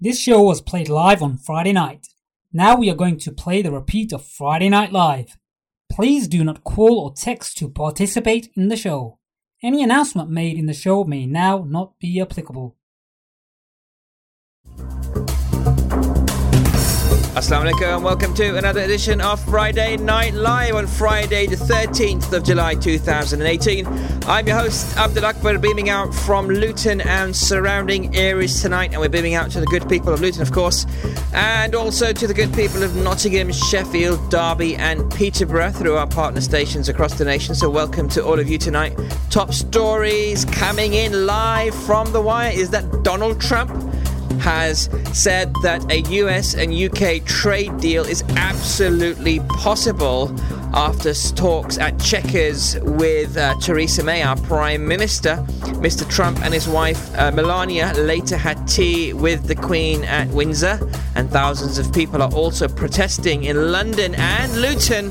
This show was played live on Friday night. Now we are going to play the repeat of Friday Night Live. Please do not call or text to participate in the show. Any announcement made in the show may now not be applicable. Assalamu alaikum and welcome to another edition of Friday Night Live on Friday, the 13th of July 2018. I'm your host, Abdul Akbar, beaming out from Luton and surrounding areas tonight. And we're beaming out to the good people of Luton, of course, and also to the good people of Nottingham, Sheffield, Derby, and Peterborough through our partner stations across the nation. So, welcome to all of you tonight. Top stories coming in live from the wire is that Donald Trump has said that a US and UK trade deal is absolutely possible after talks at Chequers with uh, Theresa May, our Prime Minister. Mr. Trump and his wife uh, Melania later had tea with the Queen at Windsor, and thousands of people are also protesting in London and Luton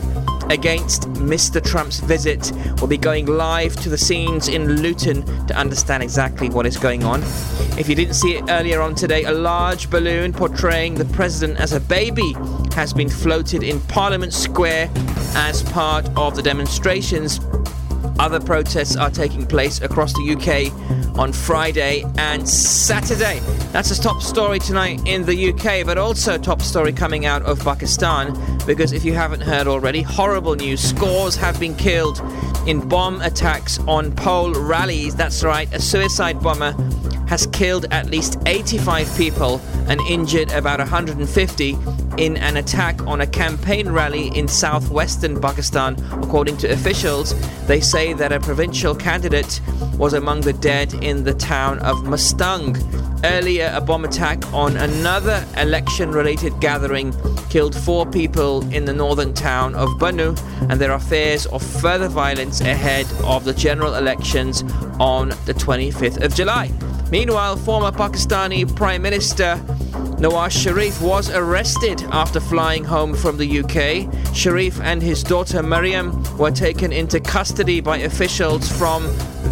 against Mr. Trump's visit. We'll be going live to the scenes in Luton to understand exactly what is going on. If you didn't see it earlier on today, a large balloon portraying the president as a baby has been floated in Parliament Square as part of the demonstrations. Other protests are taking place across the UK on Friday and Saturday. That's a top story tonight in the UK, but also top story coming out of Pakistan because if you haven't heard already, horrible news. Scores have been killed in bomb attacks on poll rallies. That's right, a suicide bomber has killed at least 85 people and injured about 150 in an attack on a campaign rally in southwestern Pakistan. According to officials, they say that a provincial candidate was among the dead in the town of Mastung. Earlier, a bomb attack on another election related gathering killed four people in the northern town of Bannu, and there are fears of further violence ahead of the general elections on the 25th of July. Meanwhile, former Pakistani Prime Minister Nawaz Sharif was arrested after flying home from the UK. Sharif and his daughter Maryam were taken into custody by officials from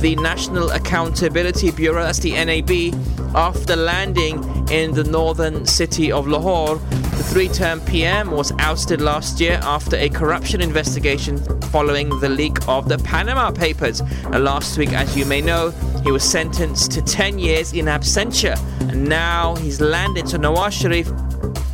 the National Accountability Bureau, that's the NAB, after landing in the northern city of Lahore. The three term PM was ousted last year after a corruption investigation following the leak of the Panama Papers. And last week, as you may know, he was sentenced to 10 years in absentia, and now he's landed. So Nawaz Sharif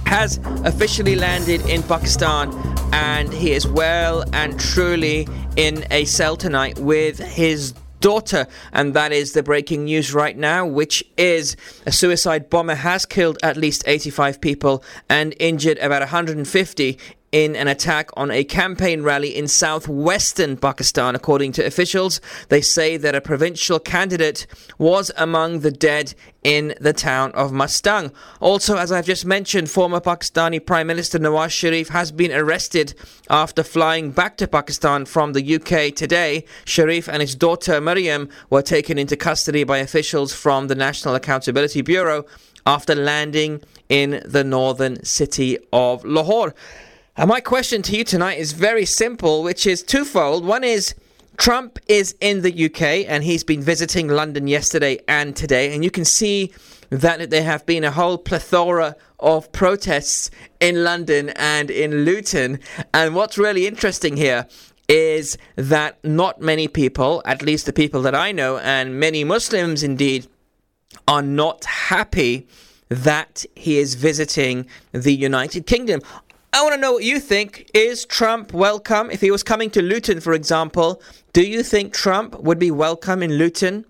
has officially landed in Pakistan, and he is well and truly in a cell tonight with his daughter. And that is the breaking news right now, which is a suicide bomber has killed at least 85 people and injured about 150 in an attack on a campaign rally in southwestern Pakistan. According to officials, they say that a provincial candidate was among the dead in the town of Mastung. Also, as I've just mentioned, former Pakistani Prime Minister Nawaz Sharif has been arrested after flying back to Pakistan from the UK today. Sharif and his daughter Maryam were taken into custody by officials from the National Accountability Bureau after landing in the northern city of Lahore. And my question to you tonight is very simple, which is twofold. One is Trump is in the UK and he's been visiting London yesterday and today, and you can see that there have been a whole plethora of protests in London and in Luton. And what's really interesting here is that not many people, at least the people that I know, and many Muslims indeed, are not happy that he is visiting the United Kingdom. I want to know what you think. Is Trump welcome? If he was coming to Luton, for example, do you think Trump would be welcome in Luton,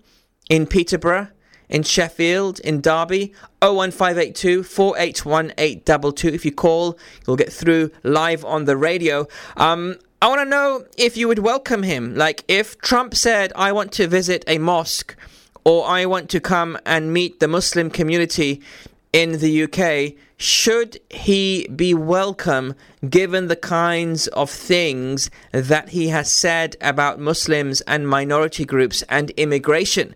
in Peterborough, in Sheffield, in Derby? 01582 481 822. If you call, you'll get through live on the radio. Um, I want to know if you would welcome him. Like, if Trump said, I want to visit a mosque or I want to come and meet the Muslim community in the UK, should he be welcome given the kinds of things that he has said about Muslims and minority groups and immigration?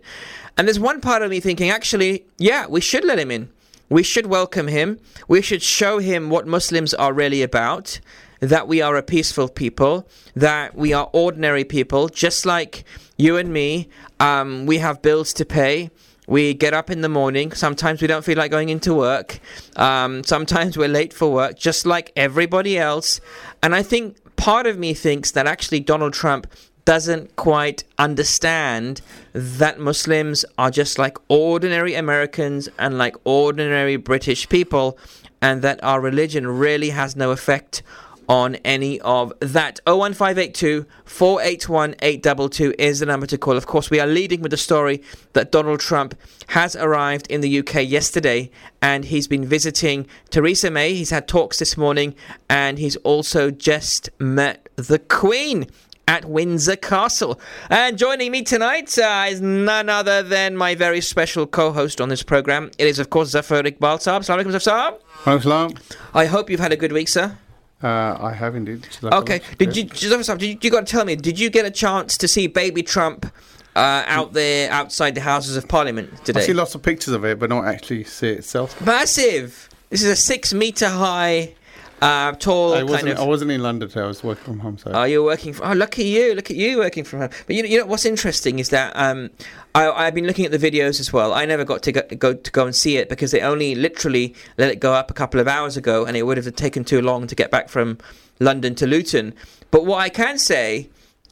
And there's one part of me thinking, actually, yeah, we should let him in. We should welcome him. We should show him what Muslims are really about. That we are a peaceful people, that we are ordinary people, just like you and me. Um, we have bills to pay We get up in the morning. Sometimes we don't feel like going into work. Um, sometimes we're late for work, just like everybody else. And I think part of me thinks that actually Donald Trump doesn't quite understand that Muslims are just like ordinary Americans and like ordinary British people, and that our religion really has no effect on any of that. 01582 481 822 is the number to call. Of course, we are leading with the story that Donald Trump has arrived in the UK yesterday and he's been visiting Theresa May. He's had talks this morning and he's also just met the Queen at Windsor Castle. And joining me tonight uh, is none other than my very special co-host on this program. It is, of course, Zafar Iqbal Saab. Alaikum, Zafar. I hope you've had a good week, sir. Uh, I have indeed. Okay. Did you, just did you, you got to tell me, did you get a chance to see baby Trump uh, out there outside the Houses of Parliament today? I see lots of pictures of it, but not actually see it itself. Massive! This is a six metre high uh, tall I wasn't, kind of. I wasn't in London today. I was working from home. So. Oh, you're working from. Oh, look at you! Look at you working from home. But you know, you know what's interesting is that um, I, have been looking at the videos as well. I never got to go, go, to go and see it because they only literally let it go up a couple of hours ago, and it would have taken too long to get back from London to Luton. But what I can say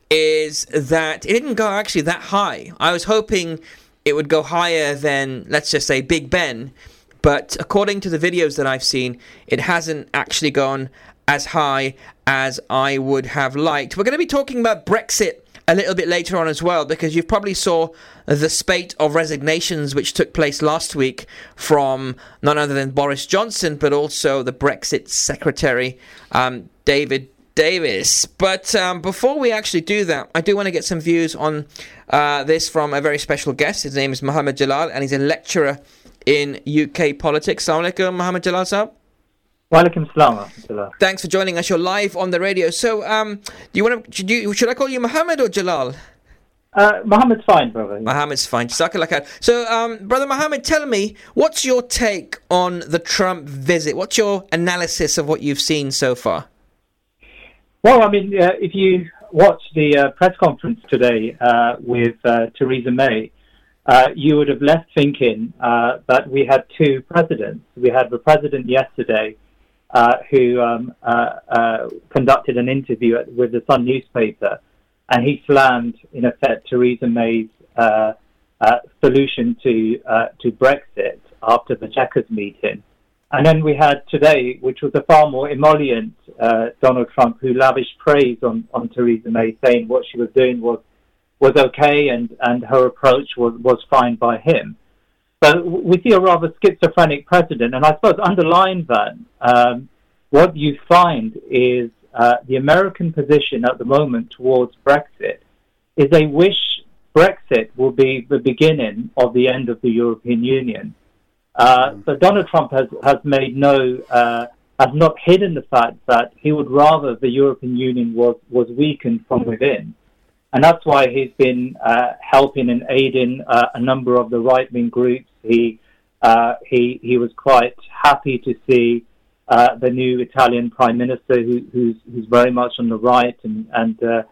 is that it didn't go actually that high. I was hoping it would go higher than, let's just say, Big Ben but according to the videos that I've seen, it hasn't actually gone as high as I would have liked. We're going to be talking about Brexit a little bit later on as well because you probably saw the spate of resignations which took place last week from none other than Boris Johnson but also the Brexit secretary um, David Davis. But um, before we actually do that, I do want to get some views on uh, this from a very special guest. His name is Mohammed Jalal and he's a lecturer in UK politics. Assalamu alaikum, Mohammed Jalal Saab. Walaikum salam. Thanks for joining us. You're live on the radio. So, um, do you want to? Should, you, should I call you Mohammed or Jalal? Uh, Mohammed's fine, brother. Mohammed's fine. So, um, brother Mohammed, tell me, what's your take on the Trump visit? What's your analysis of what you've seen so far? Well, I mean, uh, if you watch the uh, press conference today uh, with uh, Theresa May, uh, you would have left thinking uh, that we had two presidents. We had the president yesterday uh, who um, uh, uh, conducted an interview at, with the Sun newspaper, and he slammed, in effect, Theresa May's uh, solution to to Brexit after the Chequers meeting. And then we had today, which was a far more emollient Donald Trump, who lavished praise on, on Theresa May, saying what she was doing was was okay and, and her approach was, was fine by him. So we see a rather schizophrenic president, and I suppose underlying that, um, what you find is uh, the American position at the moment towards Brexit is they wish Brexit will be the beginning of the end of the European Union. Uh, mm. so Donald Trump has, has made no, uh, has not hidden the fact that he would rather the European Union was, was weakened from within. And that's why he's been uh, helping and aiding uh, a number of the right wing groups. He, uh, he, he was quite happy to see uh, the new Italian prime minister, who, who's, who's very much on the right, and, and uh,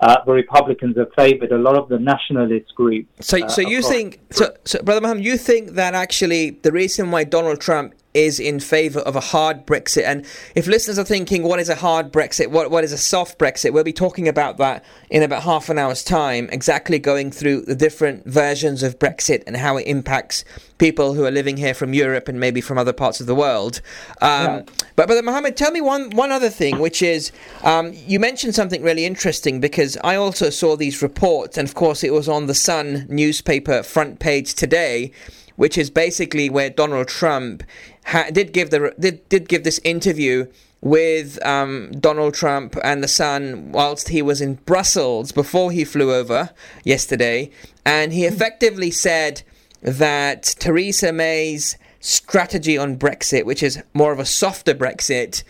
uh, the Republicans have favoured a lot of the nationalist groups. So, so you think, so, so, Brother Mohammed, you think that actually the reason why Donald Trump is in favour of a hard Brexit. And if listeners are thinking, what is a hard Brexit? What what is a soft Brexit? We'll be talking about that in about half an hour's time, exactly going through the different versions of Brexit and how it impacts people who are living here from Europe and maybe from other parts of the world. Um, yeah. But but Mohammed, tell me one one other thing, which is um, you mentioned something really interesting because I also saw these reports, and of course it was on the Sun newspaper front page today which is basically where Donald Trump ha- did give the did, did give this interview with um, Donald Trump and the Sun whilst he was in Brussels before he flew over yesterday, and he effectively said that Theresa May's strategy on Brexit, which is more of a softer Brexit,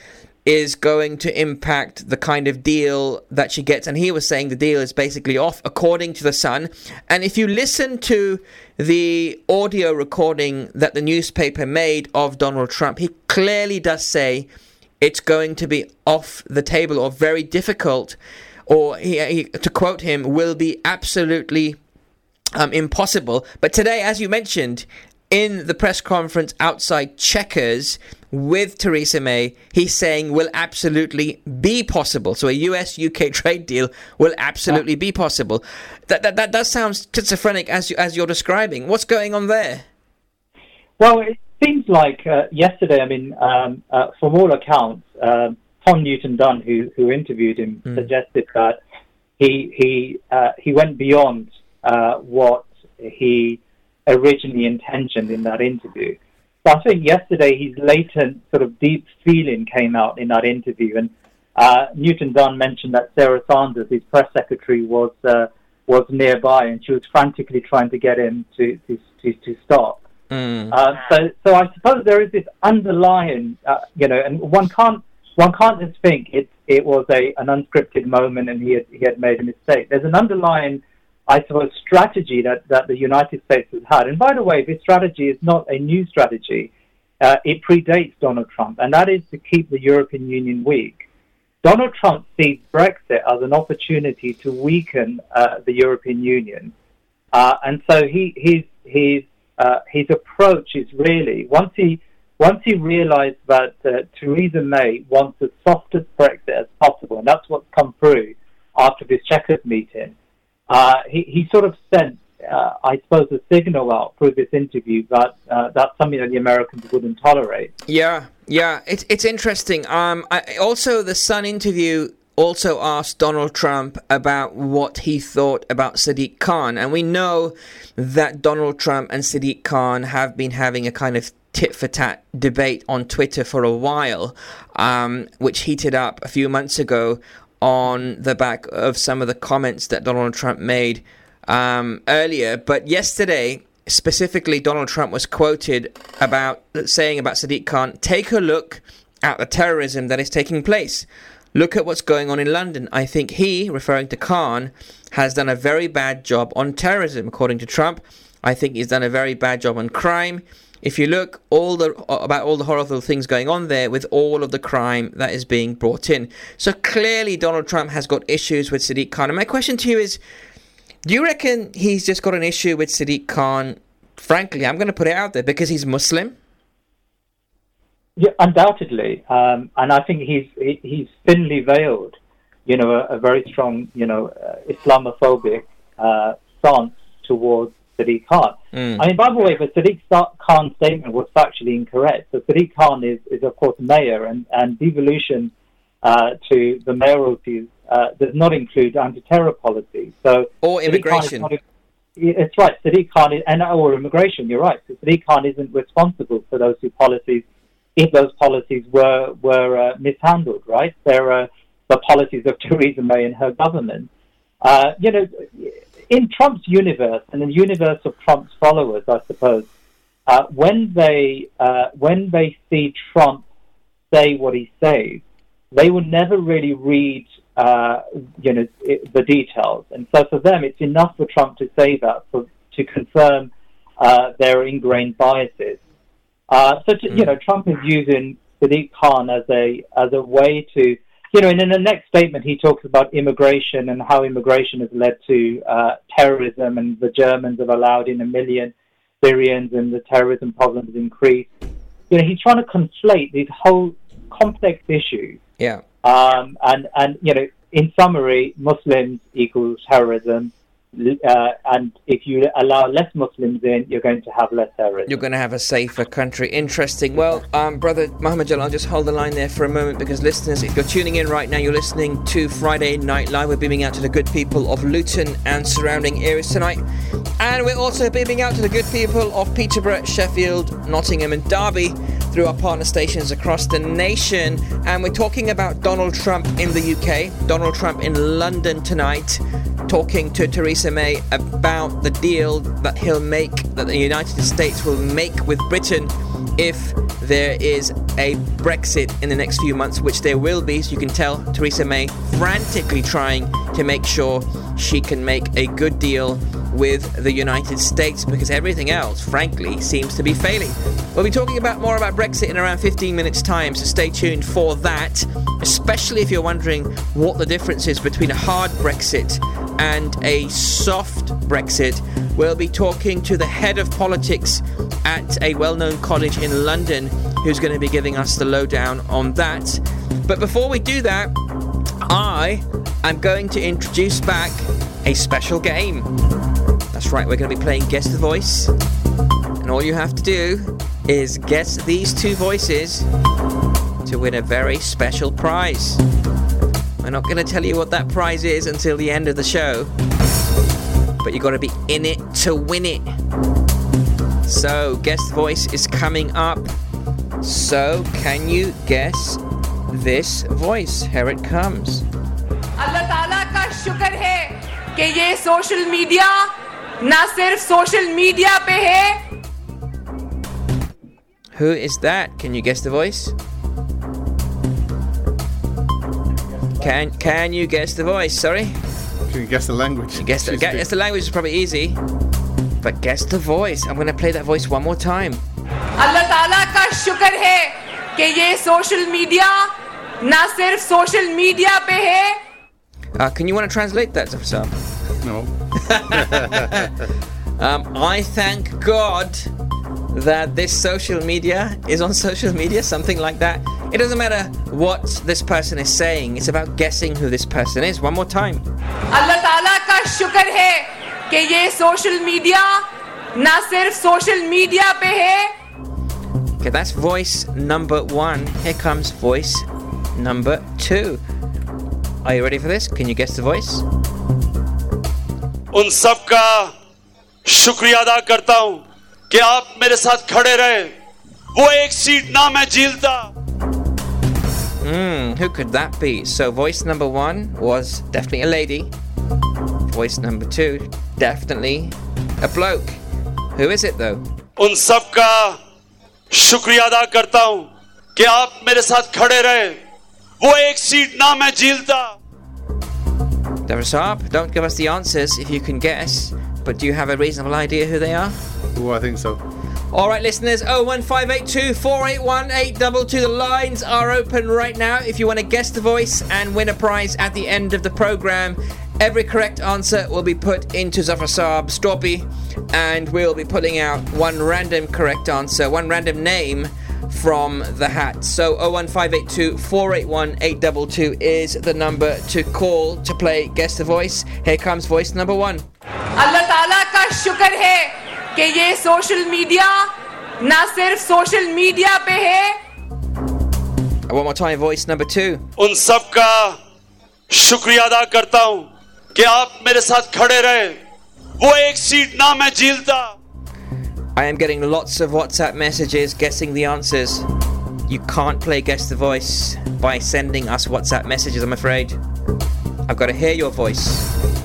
is going to impact the kind of deal that she gets. And he was saying the deal is basically off, according to The Sun. And if you listen to the audio recording that the newspaper made of Donald Trump, he clearly does say it's going to be off the table or very difficult, or he, he, to quote him, will be absolutely um, impossible. But today, as you mentioned, in the press conference outside Chequers with Theresa May, he's saying will absolutely be possible. So a US UK trade deal will absolutely be possible. That, that, that does sound schizophrenic as, you, as you're describing. What's going on there? Well, it seems like uh, yesterday, I mean, um, uh, from all accounts, uh, Tom Newton Dunn, who, who interviewed him, mm. suggested that he, he, uh, he went beyond uh, what he originally intentioned in that interview. So I think yesterday his latent sort of deep feeling came out in that interview, and uh, Newton Dunn mentioned that Sarah Sanders, his press secretary, was uh, was nearby, and she was frantically trying to get him to to to, to stop. Mm. Uh, so, so I suppose there is this underlying, uh, you know, and one can't one can't just think it it was a an unscripted moment and he had, he had made a mistake. There's an underlying I suppose, strategy that, that the United States has had. And by the way, this strategy is not a new strategy. Uh, it predates Donald Trump, and that is to keep the European Union weak. Donald Trump sees Brexit as an opportunity to weaken uh, the European Union. Uh, and so he, his, his, uh, his approach is really, once he, once he realized that uh, Theresa May wants the softest Brexit as possible, and that's what's come through after this Chequers meeting, uh, he, he sort of sent, uh, I suppose, a signal out through this interview that uh, that's something that the Americans wouldn't tolerate. Yeah, yeah, it's it's interesting. Um, I, also the Sun interview also asked Donald Trump about what he thought about Sadiq Khan, and we know that Donald Trump and Sadiq Khan have been having a kind of tit for tat debate on Twitter for a while, um, which heated up a few months ago on the back of some of the comments that Donald Trump made um, earlier. But yesterday, specifically, Donald Trump was quoted about saying about Sadiq Khan, take a look at the terrorism that is taking place. Look at what's going on in London. I think he, referring to Khan, has done a very bad job on terrorism, according to Trump. I think he's done a very bad job on crime if you look all the about all the horrible things going on there with all of the crime that is being brought in. So clearly Donald Trump has got issues with Sadiq Khan. And my question to you is do you reckon he's just got an issue with Sadiq Khan? Frankly, I'm going to put it out there because he's Muslim. Yeah, undoubtedly, um, and I think he's he's thinly veiled, you know, a, a very strong, you know, uh, Islamophobic uh, stance towards Sadiq Khan. Mm. I mean, by the way, the Sadiq Khan statement was factually incorrect. So Sadiq Khan is, is of course, mayor, and, and devolution uh, to the mayoralties uh, does not include anti-terror policy. So or immigration. it's right. Sadiq Khan is, and or immigration. You're right. So Sadiq Khan isn't responsible for those two policies if those policies were were uh, mishandled. Right? They're uh, the policies of Theresa May and her government. Uh, you know, in Trump's universe and in the universe of Trump's followers, I suppose, uh, when they uh, when they see Trump say what he says, they will never really read uh, you know it, the details, and so for them, it's enough for Trump to say that for, to confirm uh, their ingrained biases. Uh, so to, mm. you know, Trump is using Sadiq Khan as a as a way to you know, and in the next statement, he talks about immigration and how immigration has led to uh, terrorism, and the Germans have allowed in a million Syrians, and the terrorism problem has increased. You know, he's trying to conflate these whole complex issues. Yeah. Um, and and you know, in summary, Muslims equals terrorism. Uh, and if you allow less Muslims in, you're going to have less terrorism. You're going to have a safer country. Interesting. Well, um, brother Muhammad Jalal, I'll just hold the line there for a moment because listeners, if you're tuning in right now, you're listening to Friday Night Live. We're beaming out to the good people of Luton and surrounding areas tonight. And we're also beaming out to the good people of Peterborough, Sheffield, Nottingham, and Derby through our partner stations across the nation. And we're talking about Donald Trump in the UK, Donald Trump in London tonight, talking to Theresa May about the deal that he'll make, that the United States will make with Britain if there is a Brexit in the next few months, which there will be. So you can tell Theresa May frantically trying to make sure she can make a good deal with the United States because everything else, frankly, seems to be failing. We'll be talking about more about Brexit in around 15 minutes' time, so stay tuned for that, especially if you're wondering what the difference is between a hard Brexit and a soft Brexit. We'll be talking to the head of politics at a well known college in London who's going to be giving us the lowdown on that. But before we do that, I am going to introduce back a special game. That's right, we're going to be playing Guess the Voice. And all you have to do is guess these two voices to win a very special prize. We're not going to tell you what that prize is until the end of the show, but you've got to be in it to win it. So, Guess the Voice is coming up. So, can you guess this voice? Here it comes. अल्लाह ताला का शुक्र है कि ये social media ना सिर्फ social media पे है Who is that? Can you guess the voice? Can Can you guess the voice? Sorry, Can you guess the language? guess the, She's guess big. the language is probably easy, but guess the voice. I'm gonna play that voice one more time. अल्लाह ताला का शुक्र है कि ये social media ना सिर्फ social media पे है Uh, can you want to translate that, Zafar? No. Um, I thank God that this social media is on social media, something like that. It doesn't matter what this person is saying, it's about guessing who this person is. One more time. अल्लाह ताला का शुक्र है कि ये social media ना सिर्फ़ social media पे है Okay, that's voice number one. Here comes voice number two. Are you ready for this? Can you guess the voice? उन सब का शुक्रिया अदा करता हूँ कि आप मेरे साथ खड़े रहे वो एक सीट ना मैं झीलता Hmm, who could that be? So, voice number one was definitely a lady. Voice number two, definitely a bloke. Who is it though? उन सब का शुक्रिया अदा करता हूं कि आप मेरे साथ खड़े रहे वो एक सीट ना मैं झीलता Dara Saab, don't give us the answers if you can guess, but do you have a reasonable idea who they are? Oh, I think so. All right, listeners, 01582 481 822. The lines are open right now if you want to guess the voice and win a prize at the end of the program. Every correct answer will be put into Zafar Saab's Stoppy, and we'll be putting out one random correct answer, one random name from the hat. So 01582 481 822 is the number to call to play Guess the Voice. Here comes voice number one. अल्लाह ताला का शुक्र है कि ये social media ना सिर्फ social media पे है One more time, voice number two. उन सब का शुक्रिया अदा करता हूं कि आप मेरे साथ खड़े रहे वो एक सीट ना मैं झीलता I am getting lots of WhatsApp messages guessing the answers. You can't play Guess the Voice by sending us WhatsApp messages, I'm afraid. I've got to hear your voice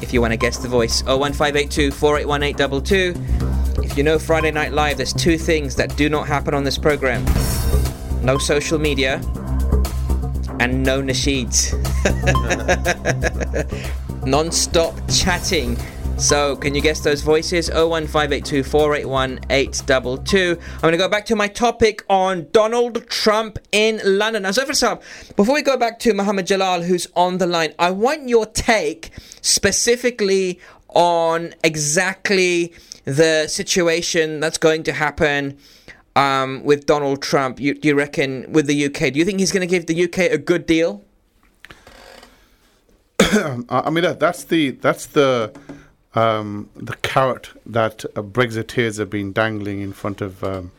if you want to guess the voice. 01582 481 822. If you know Friday Night Live, there's two things that do not happen on this program no social media and no nasheeds. non stop chatting. So, can you guess those voices? 01582 481 822. I'm going to go back to my topic on Donald Trump in London. Now, Zafar Saab, before we go back to Mohammed Jalal, who's on the line, I want your take specifically on exactly the situation that's going to happen um, with Donald Trump. You, do you reckon with the UK? Do you think he's going to give the UK a good deal? I mean, that, that's the that's the um, the carrot that uh, Brexiteers have been dangling in front of um,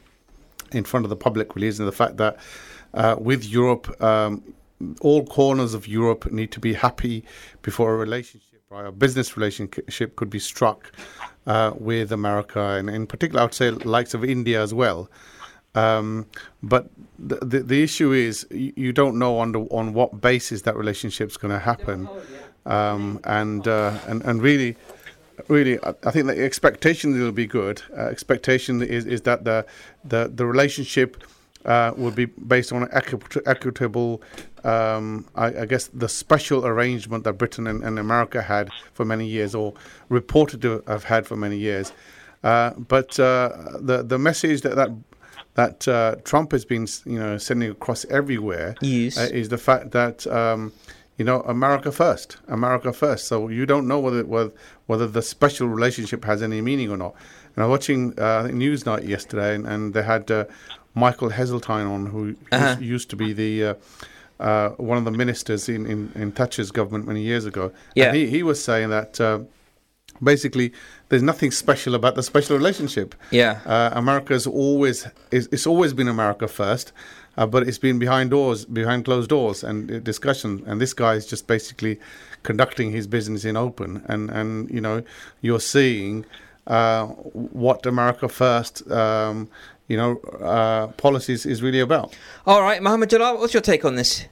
in front of the public, really, is the fact that uh, with Europe, um, all corners of Europe need to be happy before a relationship, right, a business relationship, could be struck uh, with America, and in particular, I would say likes of India as well. Um, but the, the the issue is you, don't know on the, on what basis that relationship's going to happen, um, and uh, and and really, really, I, I think the expectation will be good. Uh, expectation is, is that the the the relationship uh, will be based on an equitable. Um, I, I guess the special arrangement that Britain and, and America had for many years, or reported to have had for many years. Uh, but uh, the the message that that that uh, Trump has been, you know, sending across everywhere Yes. uh, is the fact that um, you know, America first, America first. So you don't know whether whether, whether the special relationship has any meaning or not. And I was watching uh, Newsnight yesterday, and, and they had uh, Michael Heseltine on, who Uh-huh. used, used to be the uh, uh, one of the ministers in, in, in Thatcher's government many years ago. Yeah. And he, he was saying that uh, basically there's nothing special about the special relationship. Yeah. Uh, America's always is it's always been America first, uh, but it's been behind doors, behind closed doors, and uh, discussion. And this guy is just basically conducting his business in open, and and you know you're seeing uh, what America first. Um, you know, uh, policies is really about. All right, Mohammed Jalal, what's your take on this?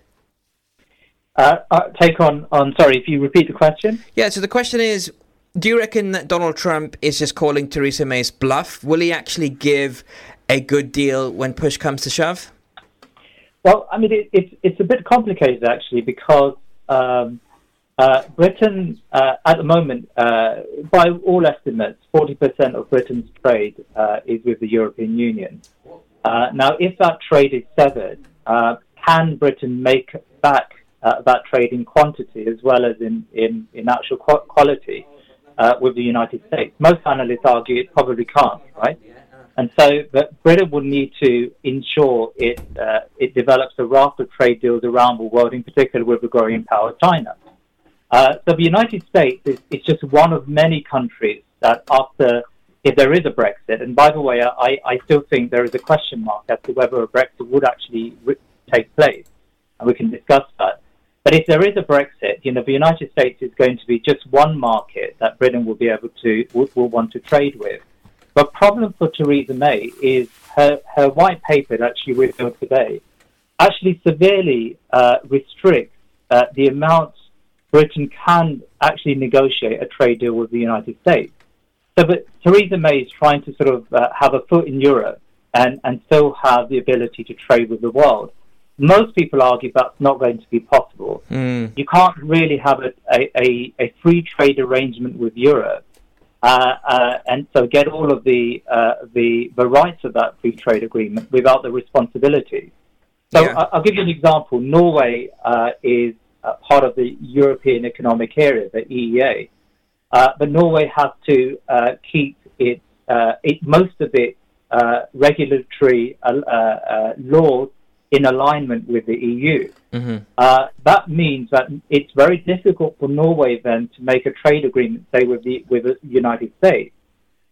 Uh, uh, take on, on, sorry, if you repeat the question. Yeah, so the question is do you reckon that Donald Trump is just calling Theresa May's bluff? Will he actually give a good deal when push comes to shove? Well, I mean, it, it's it's a bit complicated actually because um, uh, Britain, uh, at the moment, uh, by all estimates, 40% of Britain's trade uh, is with the European Union. Uh, now, if that trade is severed, uh, can Britain make back that trade in quantity as well as in, in, in actual qu- quality uh, with the United States? Most analysts argue it probably can't, right? And so but Britain will need to ensure it, uh, it develops a raft of trade deals around the world, in particular with the growing power of China. Uh, so the United States is, is just one of many countries that after, if there is a Brexit, and by the way, I, I still think there is a question mark as to whether a Brexit would actually re- take place, and we can discuss that. But if there is a Brexit, you know, the United States is going to be just one market that Britain will be able to, will, will want to trade with. The problem for Theresa May is her, her white paper that she revealed today actually severely uh, restricts uh, the amount Britain can actually negotiate a trade deal with the United States. So, but Theresa May is trying to sort of uh, have a foot in Europe and, and still have the ability to trade with the world. Most people argue that's not going to be possible. You can't really have a, a, a, free trade arrangement with Europe uh, uh, and so get all of the, uh, the the rights of that free trade agreement without the responsibilities. So Yeah. I- I'll give you an example. Norway uh, is uh, part of the European Economic Area, the EEA, uh, but Norway has to uh, keep its uh, it, most of its uh, regulatory uh, uh, uh, laws in alignment with the EU. Uh, that means that it's very difficult for Norway then to make a trade agreement, say, with the with the United States,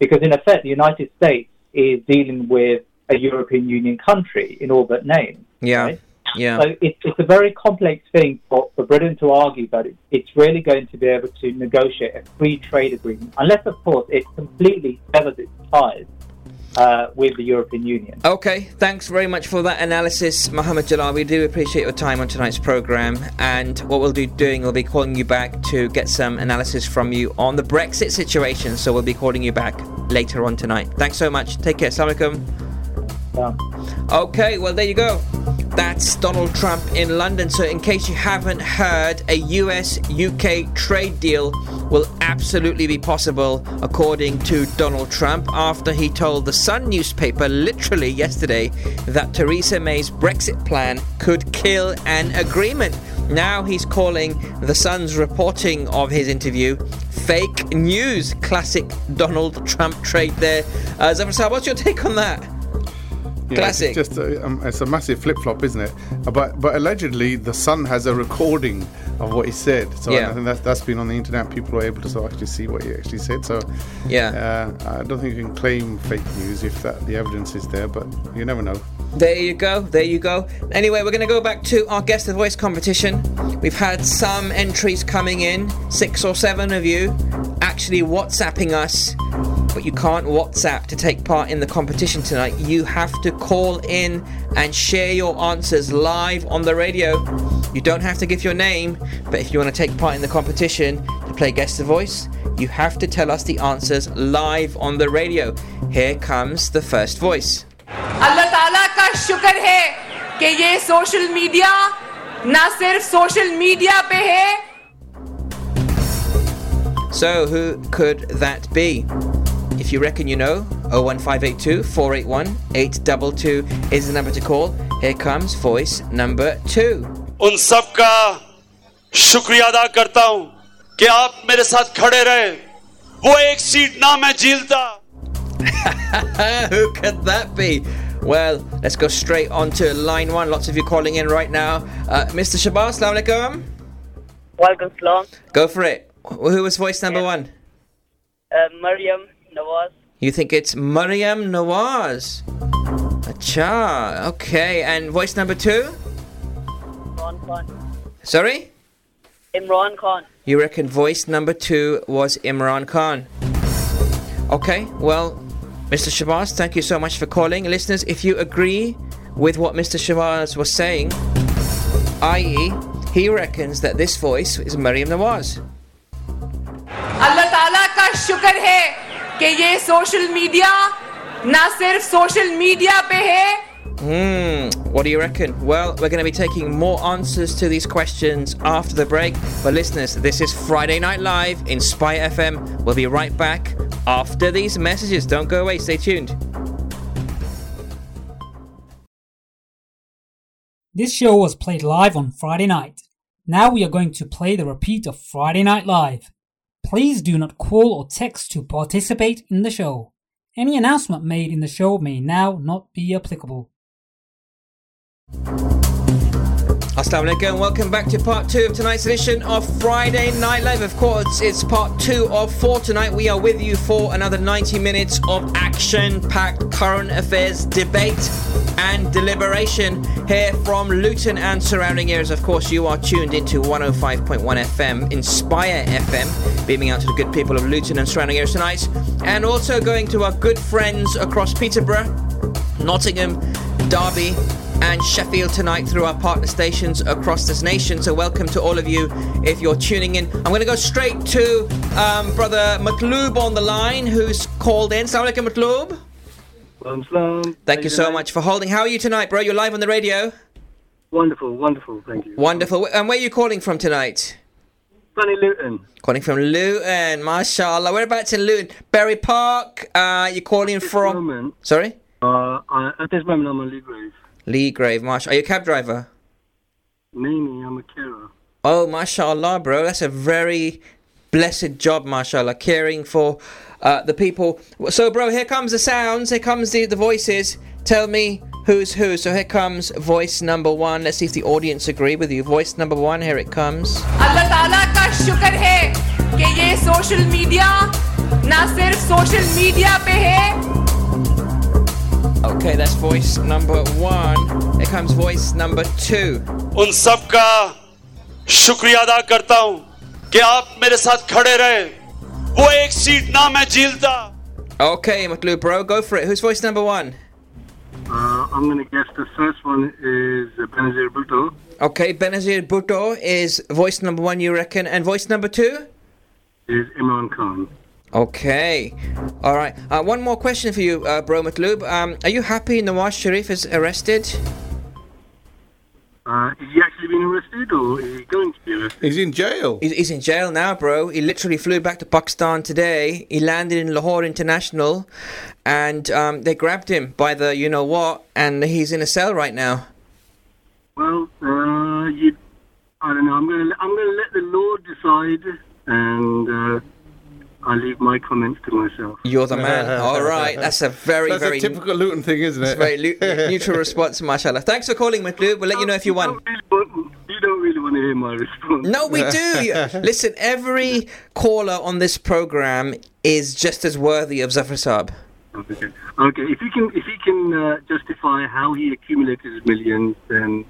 because in effect the United States is dealing with a European Union country in all but name. Yeah. Right? Yeah. So it, it's a very complex thing for, for Britain to argue that it, it's really going to be able to negotiate a free trade agreement, unless, of course, it completely severs its ties uh, with the European Union. Okay, thanks very much for that analysis, Mohammed Jalal. We do appreciate your time on tonight's program. And what we'll be doing, we'll be calling you back to get some analysis from you on the Brexit situation. So we'll be calling you back later on tonight. Thanks so much. Take care. Assalamu alaikum. Um, Okay, well, there you go. That's Donald Trump in London. So, in case you haven't heard, a US UK trade deal will absolutely be possible, according to Donald Trump, after he told the Sun newspaper literally yesterday that Theresa May's Brexit plan could kill an agreement. Now he's calling the Sun's reporting of his interview fake news. Classic Donald Trump trade there. Uh, Zafar what's your take on that? Classic. It's just a, um, it's a massive flip flop, isn't it? But but allegedly the Sun has a recording of what he said. So Yeah. I think that's that's been on the internet. People were able to sort of actually see what he actually said. So Yeah. uh, I don't think you can claim fake news if that the evidence is there. But you never know. There you go, there you go. Anyway, we're going to go back to our Guess the Voice competition. We've had some entries coming in, six or seven of you actually WhatsApping us, but you can't WhatsApp to take part in the competition tonight. You have to call in and share your answers live on the radio. You don't have to give your name, but if you want to take part in the competition to play Guess the Voice, you have to tell us the answers live on the radio. Here comes the first voice. अल्लाह ताला का शुक्र है कि ये social media ना सिर्फ social media पे है So, who could that be? If you reckon you know, 01582 481 822 is the number to call. Here comes voice number two. उन सब का शुक्रिया अदा करता हूं कि आप मेरे साथ खड़े रहे वो एक सीट ना मैं झीलता Who could that be? Well, let's go straight on to line one. Lots of you calling in right now. Uh, Mr. Shabazz. Assalamu alaikum. Welcome, Salam. Go for it. Who was voice number yeah. one? Uh, Mariam. Nawaz. You think it's Mariam Nawaz? Acha. Okay, and voice number two? Imran Khan. Sorry? Imran Khan. You reckon voice number two was Imran Khan? Okay, well, Mr. Shabazz, thank you so much for calling. Listeners, if you agree with what Mr. Shabazz was saying, i.e., he reckons that this voice is Mariam Nawaz. Allah Ta'ala ka shukar hai कि ये social media ना सिर्फ social media पे है Hmm, what do you reckon? Well, we're going to be taking more answers to these questions after the break. But listeners, this is Friday Night Live Inspire FM. We'll be right back after these messages. Don't go away, stay tuned. This show was played live on Friday night. Now we are going to play the repeat of Friday Night Live. Please do not call or text to participate in the show. Any announcement made in the show may now not be applicable. Assalamu alaikum. Welcome back to part two of tonight's edition of Friday Night Live. Of course, it's part two of four tonight. We are with you for another 90 minutes of action packed current affairs debate and deliberation here from Luton and surrounding areas. Of course, you are tuned into 105.1 FM, Inspire FM, beaming out to the good people of Luton and surrounding areas tonight. And also going to our good friends across Peterborough, Nottingham, Derby, and Sheffield tonight through our partner stations across this nation. So, welcome to all of you if you're tuning in. I'm going to go straight to um, brother Matloob on the line who's called in. Assalamu alaikum, Matloob. Thank you so much for holding. How are you tonight, bro? You're live on the radio. Wonderful, wonderful, thank you. Wonderful. And where are you calling from tonight? Sunny Luton. Calling from Luton, mashallah. Whereabouts in Luton? Bury Park. Uh, you're calling from. moment, Sorry? uh, I, at this moment, I'm on Leagrave. Leagrave, Marsh. Are you a cab driver? Nini, I'm a carer. Oh, mashallah, bro. That's a very blessed job, mashallah, caring for uh, the people. So, bro, here comes the sounds, here comes the, the voices. Tell me who's who. So, here comes voice number one. Let's see if the audience agree with you. Voice number one, here it comes. Okay, that's voice number one. Here comes voice number two. उन सब का शुक्रिया अदा करता हूं कि आप मेरे साथ खड़े रहे वो एक सीट ना मैं झीलता Okay, Matloo, bro, go for it. Who's voice number one? Uh, I'm going to guess the first one is uh, Benazir Bhutto. Okay, Benazir Bhutto is voice number one, you reckon. And voice number two? Is Imran Khan. Okay. All right. Uh, one more question for you, uh, Bro Matloob. Um, are you happy Nawaz Sharif is arrested? Uh, is he actually been arrested or is he going to be arrested? He's in jail. He's, he's in jail now, bro. He literally flew back to Pakistan today. He landed in Lahore International, and um, they grabbed him by the you know what, and he's in a cell right now. Well, uh, you, I don't know. I'm going to I'm going to let the law decide, and uh, I'll leave my comments to myself. You're the man. All right. That's a very, That's very, a typical Luton thing, isn't it? very lu- neutral response, mashallah. Thanks for calling, Matloob. We'll let you know if you won. want, you don't really want to hear my response. No, we do. Listen, every caller on this program is just as worthy of Zafar Saab. Okay. Okay. If you can, if he can uh, justify how he accumulated his millions, then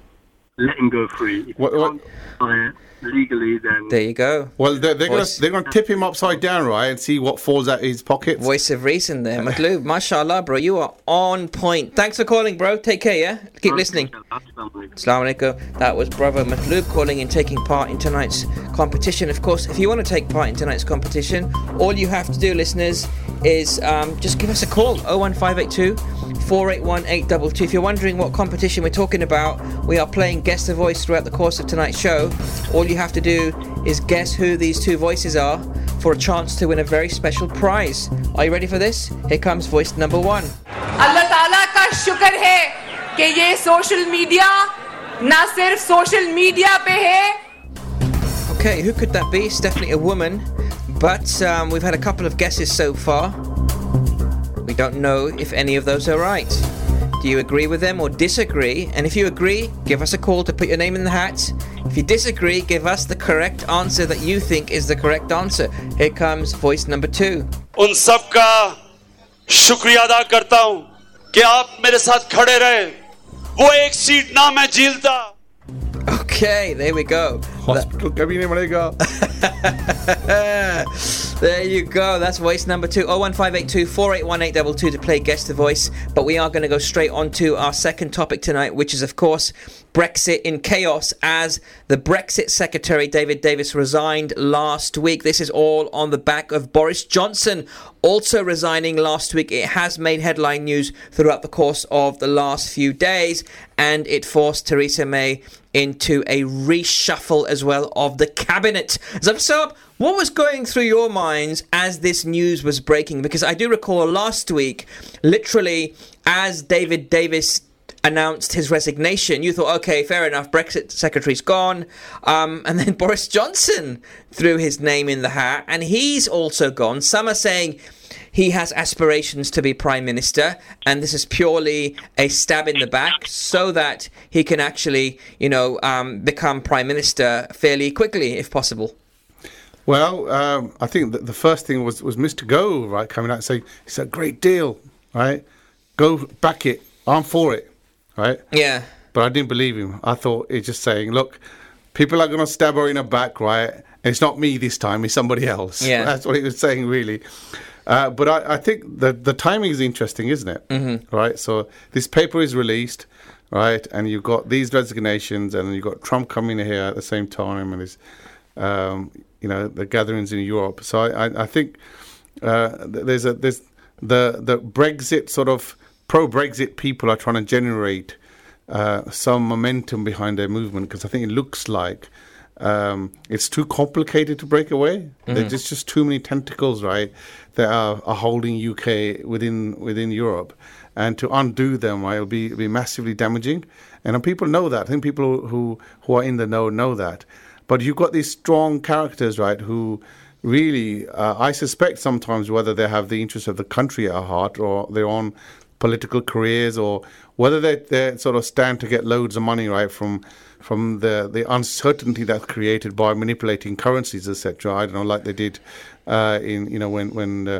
let him go free. If What- he what- can't justify it legally, then There you go. Well, they're, they're going to they're going to tip him upside down, right, and see what falls out of his pocket. Voice of reason there. Matloob, mashallah, bro. You are on point. Thanks for calling, bro. Take care, yeah? Keep listening. Assalamu alaikum. That was brother Matloob calling and taking part in tonight's competition. Of course, if you want to take part in tonight's competition, all you have to do, listeners, is um, just give us a call 01582 481 822. If you're wondering what competition we're talking about, we are playing Guess the Voice throughout the course of tonight's show. All you have to do is guess who these two voices are for a chance to win a very special prize. Are you ready for this? Here comes voice number one. अल्लाह ताला का शुक्र है कि ये social media ना सिर्फ social media पे है Okay, who could that be? It's definitely a woman, but um, we've had a couple of guesses so far. We don't know if any of those are right. Do you agree with them or disagree? And if you agree, give us a call to put your name in the hat. If you disagree, give us the correct answer that you think is the correct answer. Here comes voice number two. उन सब का शुक्रिया अदा करता हूं कि आप मेरे साथ खड़े रहे वो एक सीट ना मैं झीलता Okay, there we go. Hospital there you go. That's voice number two. 01582 481822 to play guest the Voice. But we are going to go straight on to our second topic tonight, which is, of course, Brexit in chaos as the Brexit Secretary David Davis resigned last week. This is all on the back of Boris Johnson also resigning last week. It has made headline news throughout the course of the last few days, and it forced Theresa May into a reshuffle as well of the cabinet. So, what was going through your minds as this news was breaking? Because I do recall last week, literally, as David Davis announced his resignation, you thought, okay, fair enough, Brexit secretary's gone. Um, and then Boris Johnson threw his name in the hat, and he's also gone. Some are saying he has aspirations to be prime minister, and this is purely a stab in the back so that he can actually, you know, um, become prime minister fairly quickly, if possible. Well, um, I think that the first thing was, was Mr. Gove, right, coming out and saying, it's a great deal, right? Go back it. I'm for it right? Yeah. But I didn't believe him. I thought he's just saying, look, people are going to stab her in the back, right? And it's not me this time, it's somebody else. Yeah. That's what he was saying, really. Uh, but I, I, think the, the timing is interesting, isn't it? Mm-hmm. Right? So this paper is released, right? And you've got these resignations, and you've got Trump coming here at the same time, and there's, um, you know, the gatherings in Europe. So I, I, I think uh, there's a there's the the Brexit sort of pro Brexit people are trying to generate uh, some momentum behind their movement because I think it looks like um, it's too complicated to break away. Mm-hmm. There's just, too many tentacles, right, that are, are holding UK within within Europe, and to undo them, right, will be be massively damaging. And people know that. I think people who who are in the know know that. But you've got these strong characters, right, who really, uh, I suspect sometimes whether they have the interests of the country at heart or their own political careers or whether they, they sort of stand to get loads of money right from from the the uncertainty that's created by manipulating currencies etc i don't know like they did uh, in you know when when uh,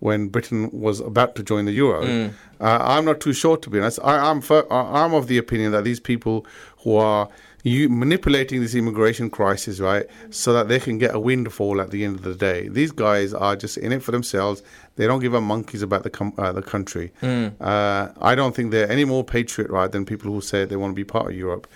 when Britain was about to join the euro, mm. uh, I'm not too sure to be honest. I, am I'm of the opinion that these people who are you manipulating this immigration crisis, right, so that they can get a windfall at the end of the day. These guys are just in it for themselves. They don't give a monkeys about the com- uh, the country. Mm. Uh, I don't think they're any more patriot, right, than people who say they want to be part of Europe.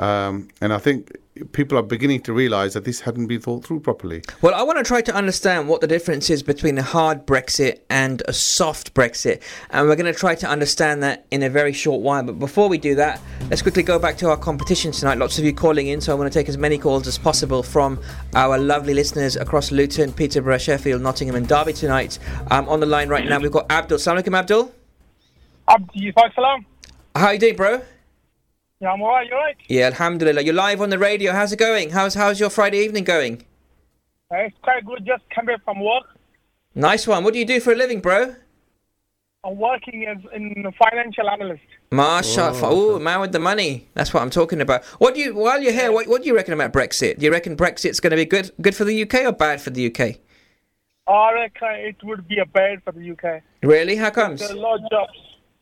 Um, and I think people are beginning to realize that this hadn't been thought through properly. Well, I want to try to understand what the difference is between a hard Brexit and a soft Brexit. And we're going to try to understand that in a very short while. But before we do that, let's quickly go back to our competition tonight. Lots of you calling in, so I want to take as many calls as possible from our lovely listeners across Luton, Peterborough, Sheffield, Nottingham, and Derby tonight. Um, on the line right now, we've got Abdul. Salam alaikum, Abdul. Abdul, you Abdi, salam. How are you doing, bro? Yeah, I'm alright. You alright? Yeah, Alhamdulillah. You're live on the radio. How's it going? How's how's your Friday evening going? Uh, it's quite good. Just came back from work. Nice one. What do you do for a living, bro? I'm working as in a financial analyst. Masha, oh, man with the money. That's what I'm talking about. What do you, while you're here, what, what do you reckon about Brexit? Do you reckon Brexit's going to be good, good for the UK or bad for the UK? I reckon it would be a bad for the UK. Really? How comes? A lot of jobs.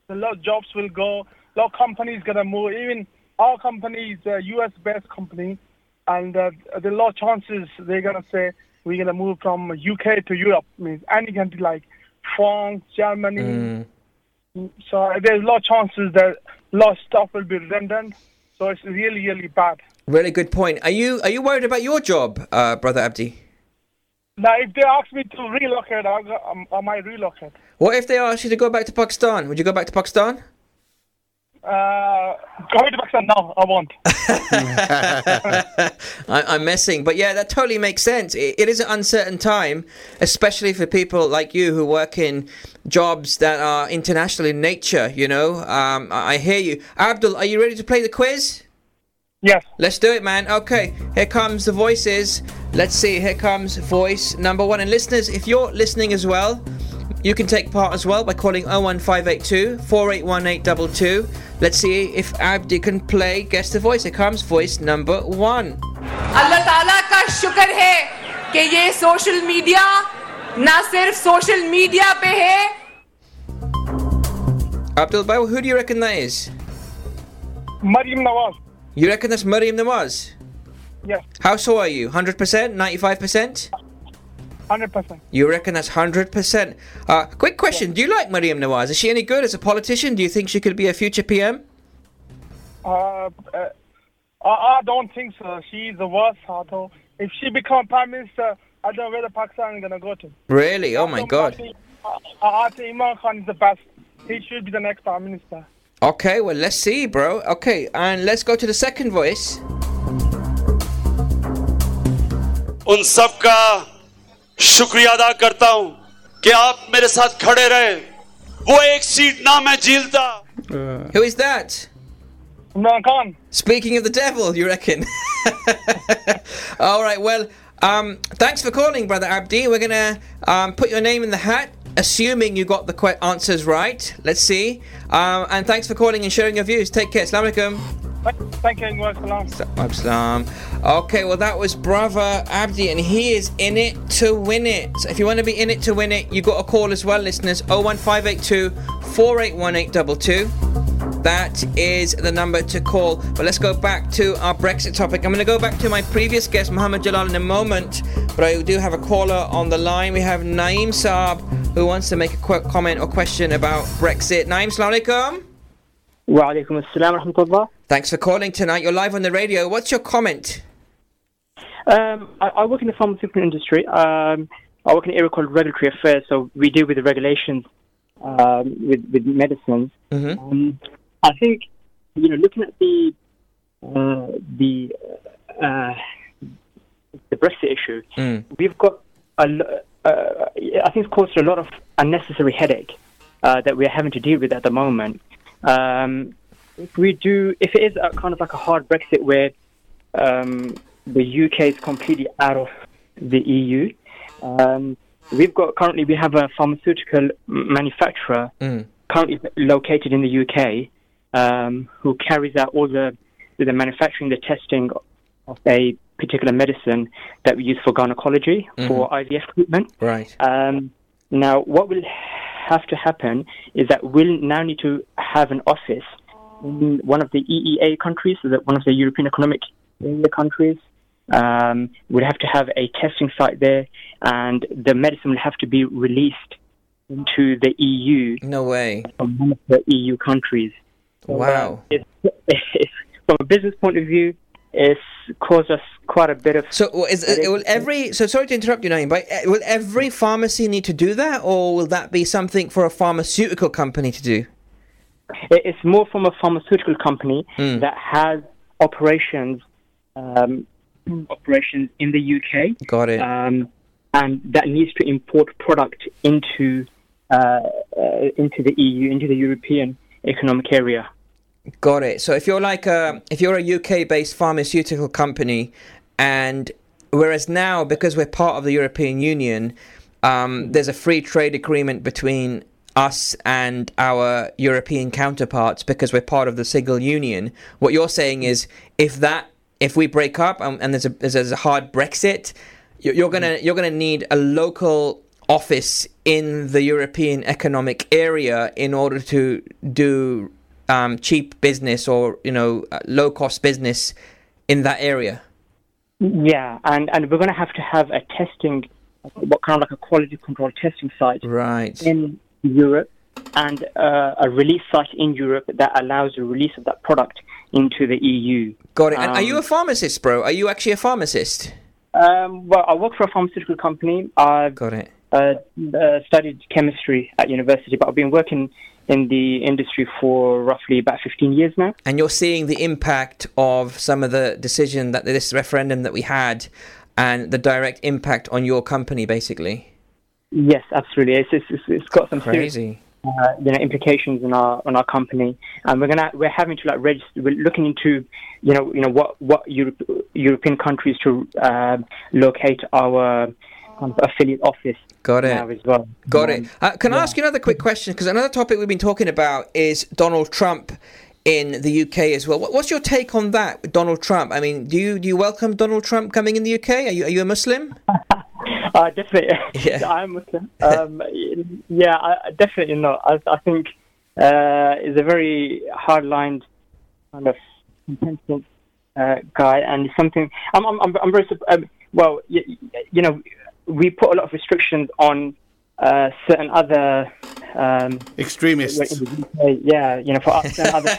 A lot of jobs will go lot of companies gonna move. Even our company is a US-based company, and uh, there are a lot of chances they're gonna say we're gonna move from UK to Europe. means any country like France, Germany. Mm. So there's a lot of chances that a lot of stuff will be redundant. So it's really, really bad. Really good point. Are you are you worried about your job, uh, brother Abdi? Now, if they ask me to relocate, I, I might relocate. What if they ask you to go back to Pakistan? Would you go back to Pakistan? Uh, going to Pakistan? No, I won't. I, am messing, but yeah, that totally makes sense. It, it is an uncertain time, especially for people like you who work in jobs that are international in nature. You know, um, I, I hear you, Abdul. Are you ready to play the quiz? Yes. Let's do it, man. Okay, here comes the voices. Let's see, here comes voice number one. And listeners, if you're listening as well, you can take part as well by calling 01582 481822. Let's see if Abdi can play Guess the Voice. Here comes voice number one. अल्लाह ताला का शुक्र है कि ये social media ना सिर्फ social media पे है Abdul Bayo, who do you reckon that is? Mariam Nawaz. You reckon that's Mariam Nawaz? Yes, How so are you? 100%? 95%? 100%. You reckon that's 100%? Uh, quick question Do you like Mariam Nawaz? Is she any good as a politician? Do you think she could be a future PM? Uh, uh, I, I don't think so. She's the worst, although. If she become prime minister, I don't know where the Pakistan is going to go to. Really? Oh my I god. think, I, I think Imran Khan is the best. He should be the next prime minister. Okay, well, let's see, bro. Okay, and let's go to the second voice. उन सब का शुक्रिया अदा करता हूं कि आप मेरे साथ खड़े रहे वो एक सीट ना मैं झीलता Who is that? Imran Khan. Speaking of the devil, you reckon? All right, well, um, thanks for calling, brother Abdi. We're gonna um, put your name in the hat, assuming you got the que- answers right. Let's see. Um, and thanks for calling and sharing your views. Take care. Assalamu alaikum. Thank you, Imran Salam. Absalam. Okay, well, that was brother Abdi, and he is in it to win it. So if you want to be in it to win it, you got a call as well, listeners 01582 481822. That is the number to call. But let's go back to our Brexit topic. I'm going to go back to my previous guest, Muhammad Jalal, in a moment. But I do have a caller on the line. We have Naeem Saab, who wants to make a quick comment or question about Brexit. Naeem, Assalamu alaikum. Wa alaikum assalam wa rahmatullah. Thanks for calling tonight. You're live on the radio. What's your comment? Um, I, I work in the pharmaceutical industry. Um, I work in an area called regulatory affairs, so we deal with the regulations um, with, with medicines. Mm-hmm. Um, I think, you know, looking at the uh, the uh, the Brexit issue, Mm. we've got a uh, I think it's caused a lot of unnecessary headache uh, that we're having to deal with at the moment. Um, if we do, if it is a kind of like a hard Brexit where um, the UK is completely out of the EU, um, we've got currently we have a pharmaceutical manufacturer Mm. currently located in the UK um, who carries out all the the manufacturing, the testing of a particular medicine that we use for gynecology for IVF treatment. Right. Um, now, what will have to happen is that we'll now need to have an office in one of the EEA countries, one of the European Economic Area countries. Um, we'll have to have a testing site there, and the medicine would have to be released into the EU No way. from one of the EU countries. So, uh, Wow. it's, it's, from a business point of view, it's caused us quite a bit of. So is, is- will every so sorry to interrupt you, Naeem, but uh, will every pharmacy need to do that, or will that be something for a pharmaceutical company to do? It- It's more from a pharmaceutical company Mm. that has operations um, operations in the UK, Got it. um, and that needs to import product into uh, uh, into the EU, into the European Economic Area. Got it. So if you're like a if you're a UK-based pharmaceutical company, and whereas now because we're part of the European Union, um, there's a free trade agreement between us and our European counterparts because we're part of the single union. What you're saying is if that if we break up and, and there's a there's a hard Brexit, you're, you're gonna you're gonna need a local office in the European Economic Area in order to do um, cheap business or you know low cost business in that area. Yeah, and, and we're going to have to have a testing, what kind of like a quality control testing site Right. in Europe and uh, a release site in Europe that allows the release of that product into the EU. Got it. And are you a Um, pharmacist, bro? Are you actually a pharmacist? Um, well, I work for a pharmaceutical company. I've Got it. uh, uh, studied chemistry at university, but I've been working in the industry for roughly about 15 years now. And you're seeing the impact of some of the decision that this referendum that we had, and the direct impact on your company, basically. Yes, absolutely. It's, it's, it's- it's got some serious Crazy. uh, you know implications on our on our company, and we're gonna we're having to like register. We're looking into you know you know what what Europe European countries to um, locate our kind affiliate office Got it. as well. Got Um, it. Uh, can I ask you another quick question? Because another topic we've been talking about is Donald Trump in the UK as well. What, what's your take on that, Donald Trump? I mean, do you do you welcome Donald Trump coming in the UK? Are you are you a Muslim? Uh, definitely. Yeah. I'm Muslim. Um, yeah, I, I- definitely not. I, I think uh, he's a very hard-lined kind of contentious uh, guy, and it's something I'm I'm I'm, I'm very sup- um, well. You, you know, we put a lot of restrictions on uh, certain other um, Extremists. in the UK. Yeah, you know, for us and other